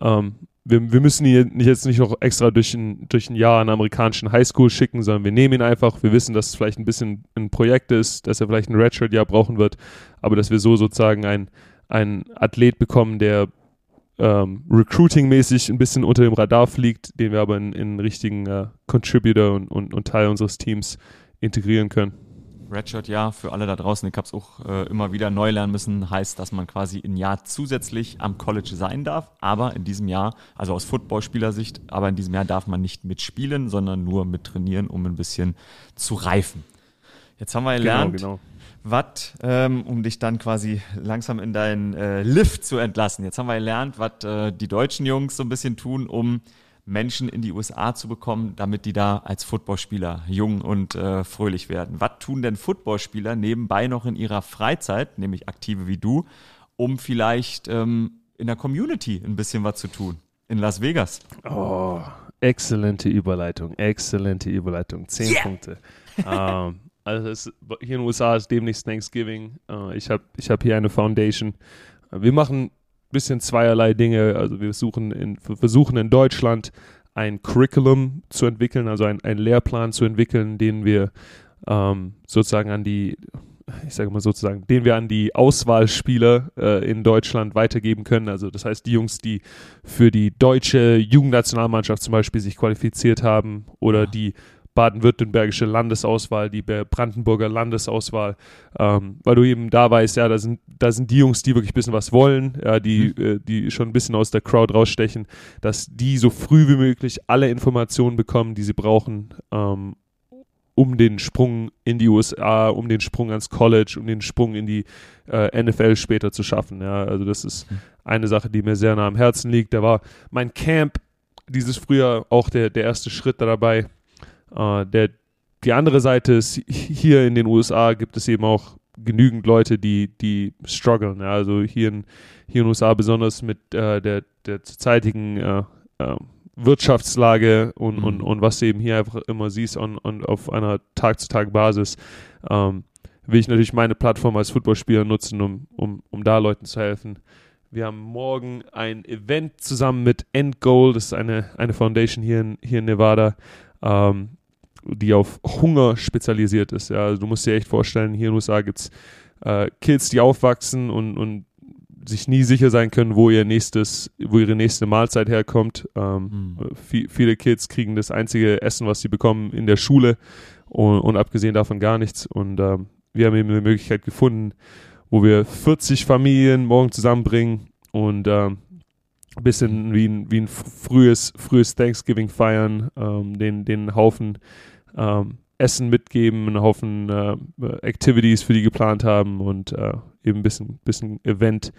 S2: ähm, wir, wir müssen ihn jetzt nicht noch extra durch ein, durch ein Jahr an amerikanischen Highschool schicken, sondern wir nehmen ihn einfach. Wir wissen, dass es vielleicht ein bisschen ein Projekt ist, dass er vielleicht ein Redshirt-Jahr brauchen wird, aber dass wir so sozusagen ein, einen Athlet bekommen, der ähm, recruiting-mäßig ein bisschen unter dem Radar fliegt, den wir aber in, in richtigen äh, Contributor und, und, und, Teil unseres Teams integrieren können.
S1: Redshirt, ja, für alle da draußen, ich habe es auch äh, immer wieder neu lernen müssen, heißt, dass man quasi ein Jahr zusätzlich am College sein darf, aber in diesem Jahr, also aus Footballspielersicht, aber in diesem Jahr darf man nicht mitspielen, sondern nur mit trainieren, um ein bisschen zu reifen. Jetzt haben wir genau, gelernt, genau, genau was, ähm, um dich dann quasi langsam in deinen äh, Lift zu entlassen. Jetzt haben wir gelernt, was äh, die deutschen Jungs so ein bisschen tun, um Menschen in die USA zu bekommen, damit die da als Footballspieler jung und äh, fröhlich werden. Was tun denn Footballspieler nebenbei noch in ihrer Freizeit, nämlich aktive wie du, um vielleicht ähm, in der Community ein bisschen was zu tun? In Las Vegas.
S2: Oh, exzellente Überleitung, exzellente Überleitung. Zehn yeah. Punkte. ähm, also es, hier in den USA ist demnächst Thanksgiving. Uh, ich habe ich hab hier eine Foundation. Wir machen ein bisschen zweierlei Dinge. Also wir suchen in, versuchen in Deutschland ein Curriculum zu entwickeln, also ein, einen Lehrplan zu entwickeln, den wir ähm, sozusagen an die, ich sage mal sozusagen, den wir an die Auswahlspieler äh, in Deutschland weitergeben können. Also das heißt, die Jungs, die für die deutsche Jugendnationalmannschaft zum Beispiel sich qualifiziert haben oder ja. die baden-württembergische Landesauswahl, die Brandenburger Landesauswahl, ähm, weil du eben da weißt, ja, da sind, da sind die Jungs, die wirklich ein bisschen was wollen, ja, die, mhm. äh, die schon ein bisschen aus der Crowd rausstechen, dass die so früh wie möglich alle Informationen bekommen, die sie brauchen, ähm, um den Sprung in die USA, um den Sprung ans College, um den Sprung in die äh, NFL später zu schaffen. Ja, also das ist mhm. eine Sache, die mir sehr nah am Herzen liegt. Da war mein Camp dieses Frühjahr auch der, der erste Schritt dabei. Äh, der, die andere Seite ist, hier in den USA gibt es eben auch genügend Leute, die, die strugglen. Ja, also hier in, hier in den USA besonders mit äh, der, der zurzeitigen äh, äh, Wirtschaftslage und, mhm. und, und was du eben hier einfach immer siehst und, und auf einer Tag-zu-Tag-Basis, ähm, will ich natürlich meine Plattform als Footballspieler nutzen, um, um, um da Leuten zu helfen. Wir haben morgen ein Event zusammen mit Endgoal, das ist eine, eine Foundation hier in, hier in Nevada, ähm, die auf Hunger spezialisiert ist. Ja. Also du musst dir echt vorstellen, hier in den USA gibt es äh, Kids, die aufwachsen und, und sich nie sicher sein können, wo ihr nächstes, wo ihre nächste Mahlzeit herkommt. Ähm, mhm. viel, viele Kids kriegen das einzige Essen, was sie bekommen, in der Schule und, und abgesehen davon gar nichts. Und ähm, wir haben eben eine Möglichkeit gefunden, wo wir 40 Familien morgen zusammenbringen und ähm, bisschen wie ein, wie ein frühes, frühes Thanksgiving feiern, ähm, den, den Haufen ähm, Essen mitgeben, einen Haufen äh, Activities für die geplant haben und äh, eben ein bisschen, bisschen Event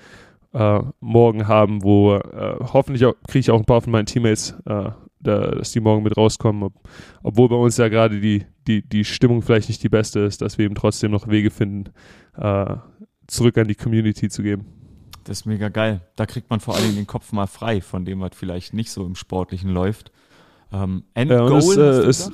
S2: äh, morgen haben, wo äh, hoffentlich kriege ich auch ein paar von meinen Teammates, äh, da, dass die morgen mit rauskommen, ob, obwohl bei uns ja gerade die, die, die Stimmung vielleicht nicht die beste ist, dass wir eben trotzdem noch Wege finden, äh, zurück an die Community zu geben.
S1: Das ist mega geil. Da kriegt man vor allem den Kopf mal frei von dem, was vielleicht nicht so im Sportlichen läuft. Ähm,
S2: Endgoal ja, ist, äh, ist,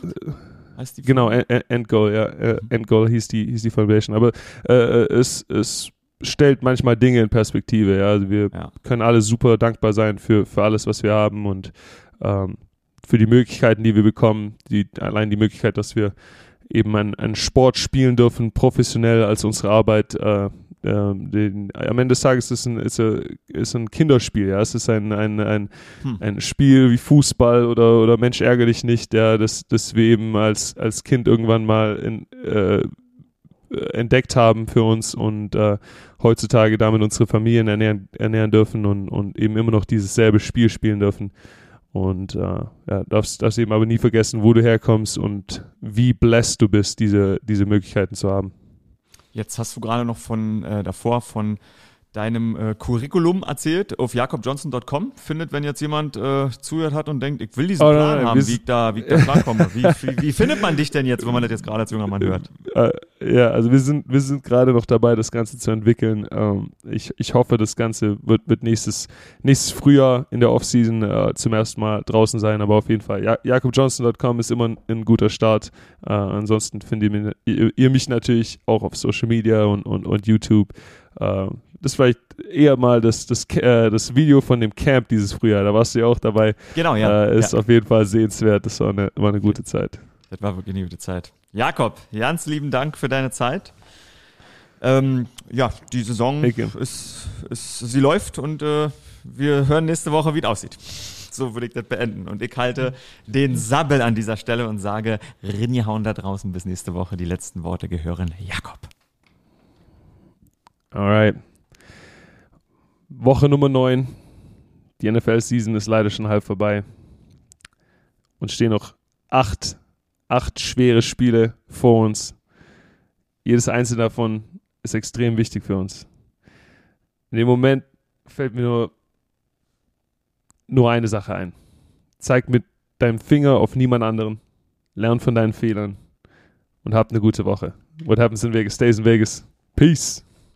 S2: heißt die Genau, Endgoal, ja. Äh, mhm. Endgoal hieß die, hieß die Foundation. Aber äh, es, es stellt manchmal Dinge in Perspektive. Ja. Also wir ja. können alle super dankbar sein für, für alles, was wir haben und ähm, für die Möglichkeiten, die wir bekommen. Die, allein die Möglichkeit, dass wir eben einen, einen Sport spielen dürfen, professionell als unsere Arbeit. Äh, ähm, den, am Ende des Tages ist ein, ist, ein, ist ein Kinderspiel, ja. Es ist ein, ein, ein, hm. ein Spiel wie Fußball oder, oder Mensch ärgere dich nicht, ja, das, das wir eben als, als Kind irgendwann mal in, äh, entdeckt haben für uns und äh, heutzutage damit unsere Familien ernähren, ernähren dürfen und, und eben immer noch dieses selbe Spiel spielen dürfen. Und äh, ja, darfst, darfst eben aber nie vergessen, wo du herkommst und wie blessed du bist, diese, diese Möglichkeiten zu haben.
S1: Jetzt hast du gerade noch von äh, davor von deinem äh, Curriculum erzählt auf jakobjohnson.com. Findet, wenn jetzt jemand äh, zuhört hat und denkt, ich will diesen oh, Plan nein, haben, wie ich, da, wie ich da klarkomme. wie, wie, wie, findet man dich denn jetzt, wenn man das jetzt gerade als junger Mann hört?
S2: Äh, ja, also wir sind, wir sind gerade noch dabei, das Ganze zu entwickeln. Ähm, ich, ich hoffe, das Ganze wird, wird nächstes, nächstes Frühjahr in der Offseason äh, zum ersten Mal draußen sein, aber auf jeden Fall. Ja, jakobjohnson.com ist immer ein, ein guter Start. Äh, ansonsten findet ihr, ihr, mich natürlich auch auf Social Media und, und, und YouTube. Äh, das vielleicht eher mal das, das, äh, das Video von dem Camp dieses Frühjahr. Da warst du ja auch dabei.
S1: Genau, ja.
S2: Äh, ist
S1: ja.
S2: auf jeden Fall sehenswert. Das war eine, war eine gute Zeit.
S1: Das war wirklich eine gute Zeit. Jakob, ganz lieben Dank für deine Zeit. Ähm, ja, die Saison ist, ist, sie läuft und äh, wir hören nächste Woche, wie es aussieht. So würde ich das beenden. Und ich halte den Sabbel an dieser Stelle und sage, Rinjehauen da draußen bis nächste Woche. Die letzten Worte gehören Jakob.
S2: Alright. Woche Nummer 9. Die NFL-Season ist leider schon halb vorbei. Und stehen noch acht, acht schwere Spiele vor uns. Jedes einzelne davon ist extrem wichtig für uns. In dem Moment fällt mir nur, nur eine Sache ein. Zeig mit deinem Finger auf niemand anderen. Lern von deinen Fehlern. Und habt eine gute Woche. What happens in Vegas stays in Vegas. Peace.